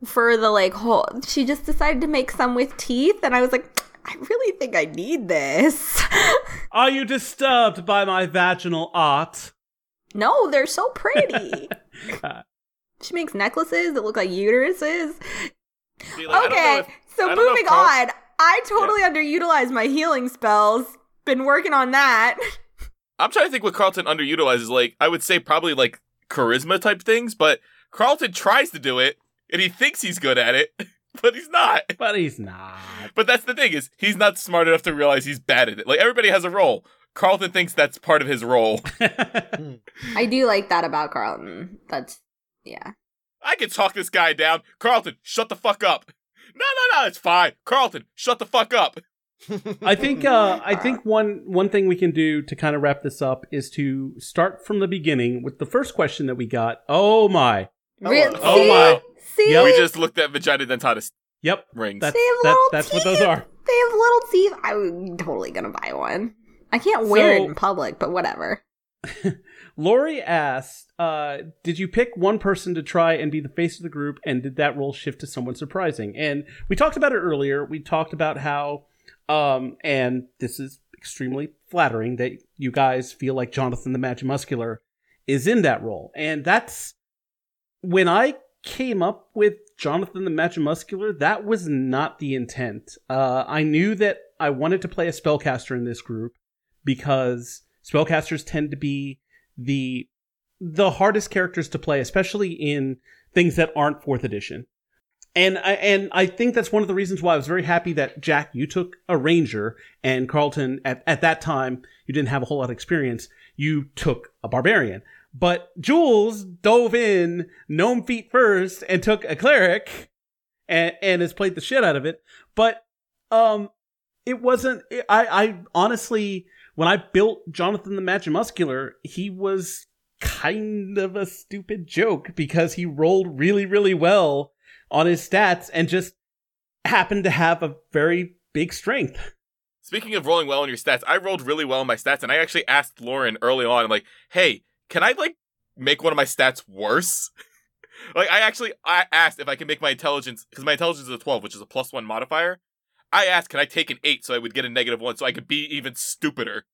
for the like whole, she just decided to make some with teeth, and I was like. I really think I need this. are you disturbed by my vaginal art No, they're so pretty. Uh. she makes necklaces that look like uteruses. Like, I don't know Okay, so don't know if moving Carl- on. I totally underutilized my healing spells. Been working on that. I'm trying to think what Carlton underutilizes. Like, I would say probably like charisma type things, but Carlton tries to do it, and he thinks he's good at it, but he's not. but he's not But that's the thing is, he's not smart enough to realize he's bad at it. Like everybody has a role. Carlton thinks that's part of his role. I do like that about Carlton. That's yeah. I can talk this guy down. Carlton, shut the fuck up. No, no, no, it's fine. Carlton, shut the fuck up. I think uh, I think one one thing we can do to kind of wrap this up is to start from the beginning with the first question that we got. Oh my! Re- Oh, see? my. See? Yep. We just looked at vagina dentatus Yep, rings. that's They have that, little that's teeth. what those are. They have little teeth. I'm totally gonna buy one. I can't wear it in public, but whatever. Lori asked, uh, "Did you pick one person to try and be the face of the group, and did that role shift to someone surprising?" And we talked about it earlier. We talked about how, um, and this is extremely flattering that you guys feel like Jonathan the Magic Muscular is in that role, and that's when I came up with Jonathan the Magic Muscular. That was not the intent. Uh, I knew that I wanted to play a spellcaster in this group because spellcasters tend to be the the hardest characters to play, especially in things that aren't fourth edition. And I and I think that's one of the reasons why I was very happy that Jack you took a ranger and Carlton at, at that time you didn't have a whole lot of experience. You took a barbarian. But Jules dove in gnome feet first and took a cleric and, and has played the shit out of it. But um it wasn't I, I honestly when I built Jonathan the Magic Muscular, he was kind of a stupid joke because he rolled really, really well on his stats and just happened to have a very big strength. Speaking of rolling well on your stats, I rolled really well on my stats, and I actually asked Lauren early on, like, hey, can I like make one of my stats worse? like I actually I asked if I can make my intelligence because my intelligence is a 12, which is a plus one modifier. I asked, can I take an eight so I would get a negative one so I could be even stupider?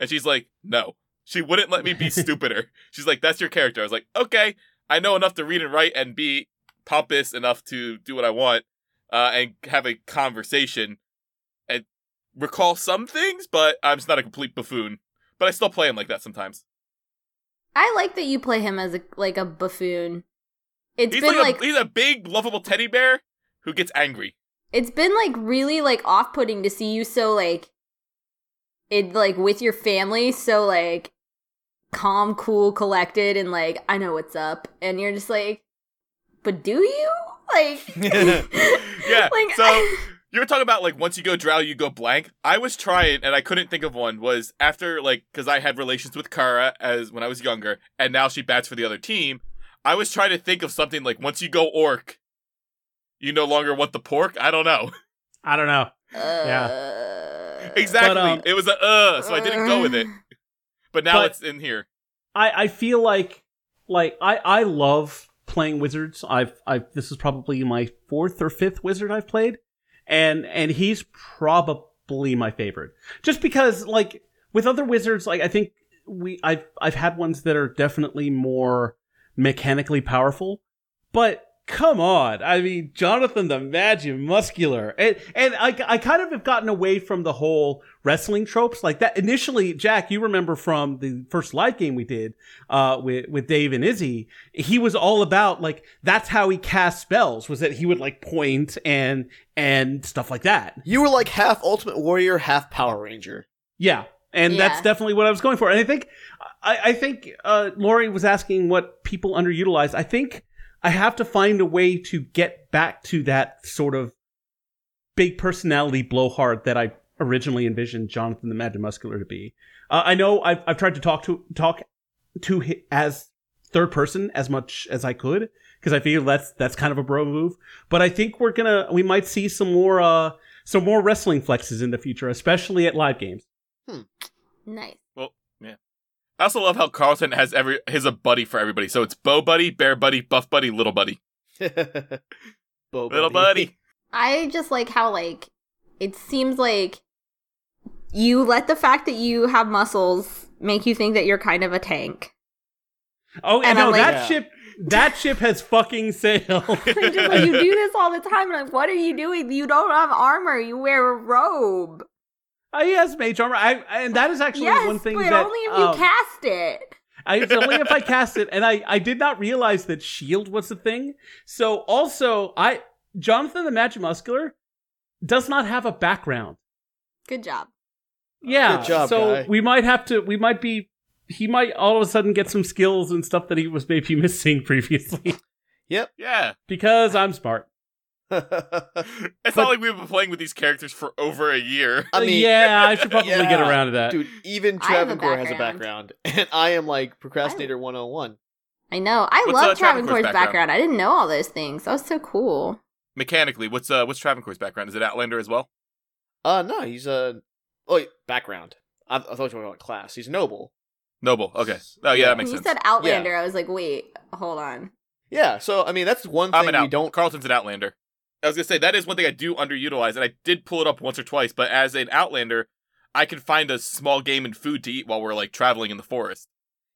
And she's like, no. She wouldn't let me be stupider. She's like, that's your character. I was like, okay, I know enough to read and write and be pompous enough to do what I want uh, and have a conversation and recall some things, but I'm just not a complete buffoon. But I still play him like that sometimes. I like that you play him as a like a buffoon. It's He's been like, like, a, he's a big, lovable teddy bear who gets angry. It's been like really like off putting to see you so like it like with your family so like calm, cool, collected, and like I know what's up, and you're just like, but do you like? Yeah. Like, so I- you were talking about like once you go drow, you go blank. I was trying and I couldn't think of one. Was after like because I had relations with Kara as when I was younger, and now she bats for the other team. I was trying to think of something like once you go orc, you no longer want the pork. I don't know I don't know. uh, exactly. um, it was a uh, so I didn't go with it. But now But- it's in here. I, I feel like like I, I love playing wizards. I've I've this is probably my fourth or fifth wizard I've played. And and he's probably my favorite. Just because like with other wizards, like I think we I've I've had ones that are definitely more mechanically powerful. But come on. I mean Jonathan the Magic Muscular. And and I I kind of have gotten away from the whole wrestling tropes like that. Initially, Jack, you remember from the first live game we did uh, with with Dave and Izzy, he was all about like that's how he cast spells was that he would like point and and stuff like that. You were like half Ultimate Warrior, half Power Ranger. Yeah. And that's definitely what I was going for. And I think, I, I think, uh, Lori was asking what people underutilize. I think I have to find a way to get back to that sort of big personality blowhard that I originally envisioned Jonathan the Magic Muscular to be. Uh, I know I've, I've tried to talk to, talk to hi as third person as much as I could because I feel that's, that's kind of a bro move. But I think we're gonna, we might see some more, uh, some more wrestling flexes in the future, especially at live games. nice. I also love how Carlton has every his a buddy for everybody. So it's bow buddy, bear buddy, buff buddy, little buddy, Bo little buddy. I just like how like it seems like you let the fact that you have muscles make you think that you're kind of a tank. Oh, And no, like- that Yeah. ship, that ship has fucking sailed. Like, you do this all the time. And like, what are you doing? You don't have armor. You wear a robe. Uh, yes, mage armor. I, and that is actually yes, one thing but that only if you um, cast it. I, it's only if I cast it, and I, I did not realize that shield was a thing. So also, I Jonathan the Magic Muscular does not have a background. Good job. Yeah, Good job, so guy. we might have to. We might be. He might all of a sudden get some skills and stuff that he was maybe missing previously Yep. Yeah. because I'm smart. It's not like we've been playing with these characters for over a year. I mean, yeah, I should probably get around to that. dude, even I Travancore has a background. background, and I am like procrastinator 101. I know. I What's, love uh, Travancore's Travancore's background? background. I didn't know all those things. That was so cool. Mechanically, what's uh what's Travancore's background? Is it Outlander as well? Uh, no, he's a oh wait, background. I, I thought you were talking about class. He's noble. Noble. Okay. Oh yeah, Yeah. that makes when you said Outlander, I was like, wait, hold on. Yeah, so I mean that's one I'm thing an we out. don't. Carlton's an Outlander. I was gonna say that is one thing I do underutilize, and I did pull it up once or twice. But as an Outlander, I can find a small game and food to eat while we're like traveling in the forest.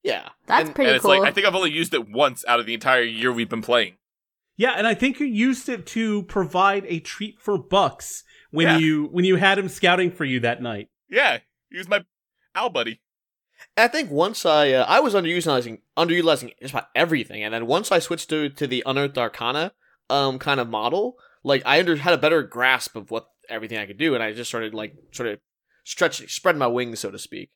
Yeah, That's And- pretty and it's cool. like I think I've only used it once out of the entire year we've been playing. Yeah, and I think you used it to provide a treat for Bucks when Yeah. you when you had him scouting for you that night. Yeah, he was my owl buddy. I think once I uh, I was underutilizing underutilizing just about everything, and then once I switched to to the unearthed arcana um kind of model, like I under had a better grasp of what everything I could do, and I just started like sort of stretching, spread my wings, so to speak,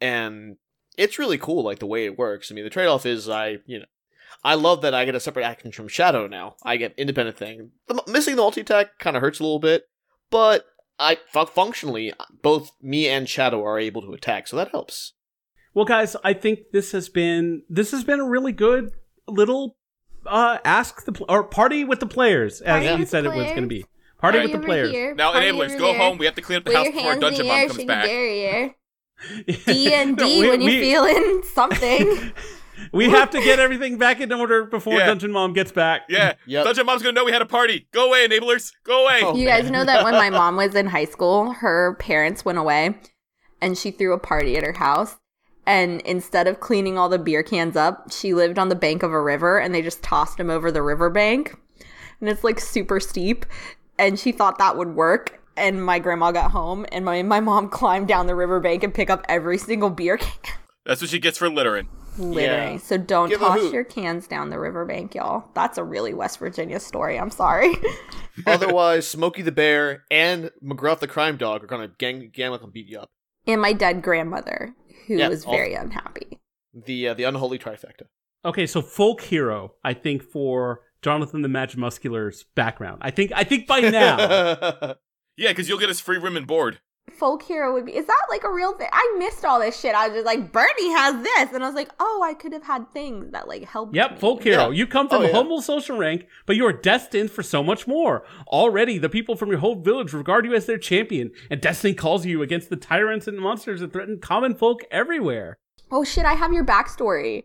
and it's really cool like the way it works. I mean, the trade off is I you know. I love that I get a separate action from Shadow now. I get independent thing. The, missing the multi attack kind of hurts a little bit, but I functionally both me and Shadow are able to attack, so that helps. Well, guys, I think this has been this has been a really good little uh ask the pl- or party with the players as Party you with said the it was going to be. Party Party with the over players. here, Now, party enablers, over go there. home. We have to clean up the Put house your before hands Dungeon in the Mom air, comes shake back. your derriere. D and No, D we- when you're we- feeling something. We have to get everything back in order before Yeah. Dungeon Mom gets back. Yeah, Yep. Dungeon Mom's gonna know we had a party. Go away, enablers. Go away. Oh. You guys know that when my mom was in high school, her parents went away and she threw a party at her house. And instead of cleaning all the beer cans up, she lived on the bank of a river and they just tossed them over the riverbank. And it's like super steep. And she thought that would work. And my grandma got home and my, my mom climbed down the riverbank and pick up every single beer can. That's what she gets for littering. Literally. Yeah. So don't Give toss your cans down the riverbank, y'all. That's a really West Virginia story. I'm sorry. Otherwise, Smokey the Bear and McGruff the Crime Dog are gonna gang gang up and beat you up. and my dead grandmother, who Yeah, was all- very unhappy. The uh, the unholy trifecta. Okay, so folk hero, I think for Jonathan the Match Muscular's background. I think I think by now. Yeah, because you'll get us free room and board. Folk hero would be is that like a real thing i missed all this shit i was just like bernie has this and i was like oh i could have had things that like helped Yep, me. folk hero. Yeah. You come from Oh, yeah. humble social rank, but you are destined for so much more. Already, the people from your whole village regard you as their champion, and destiny calls you against the tyrants and monsters that threaten common folk everywhere. oh shit i have your backstory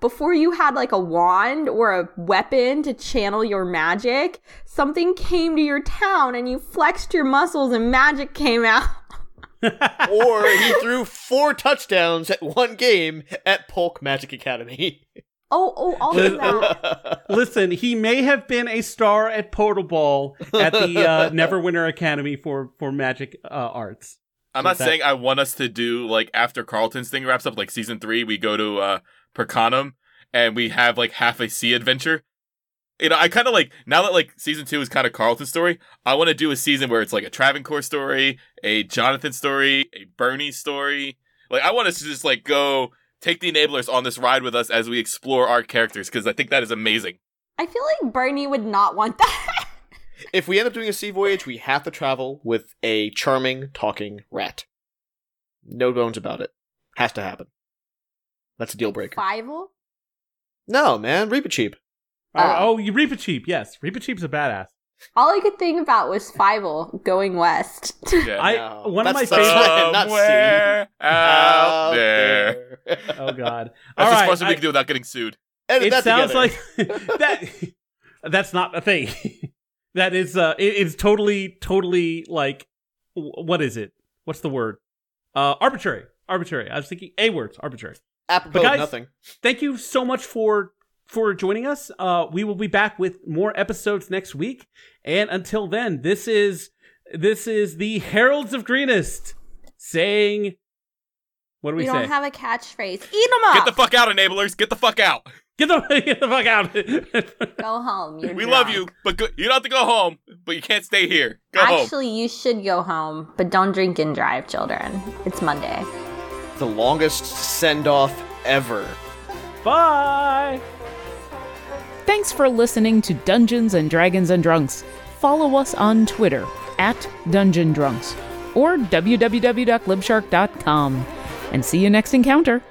before you had like a wand or a weapon to channel your magic something came to your town and you flexed your muscles and magic came out or he threw four touchdowns at one game at Polk Magic Academy. oh oh all of that Listen, he may have been a star at Portal Ball at the uh, Neverwinter Academy for for magic uh, arts. I'm So not that- saying I want us to do like after Carlton's thing wraps up, like season three, we go to uh Percanum and we have like half a sea adventure. You know, I kind of like now that like season two is kind of Carlton's story. I want to do a season where it's like a Travancore story, a Jonathan story, a Bernie story. Like I want us to just like go take the enablers on this ride with us as we explore our characters because I think that is amazing. i feel like bernie would not want that if we end up doing a sea voyage, we have to travel with a charming talking rat. No bones about it. Has to happen. That's a deal breaker. Fievel? No, man, Reepicheep. Oh, Uh, oh, you Reepicheep, yes, Reepicheep's a badass. All I could think about was Fievel going west. Yeah. I No, one of my that's favorite. plan, not Somewhere out there. there. Oh God! That's All as right, far as we I- can do without getting sued. Edit it that sounds together. like that. That's not a thing. that is uh, it is totally, totally like, what is it? What's the word? Uh, arbitrary. Arbitrary. I was thinking a words. Arbitrary. Apropos But guys- nothing. Thank you so much for for joining us. Uh, we will be back with more episodes next week, and until then, this is this is the Heralds of Greenest saying, what do we, We say? We don't have a catchphrase. Eat them up. Get the fuck out, enablers. Get the fuck out. get the get the fuck out. Go home. You're We love you, but go- you don't have to go home, but you can't stay here. Go home. Actually, you should go home, but don't drink and drive, children. It's Monday. The longest send off ever. Bye. Thanks for listening to Dungeons and Dragons and Drunks. Follow us on Twitter at Dungeon Drunks or www.libshark.com. And see you next encounter.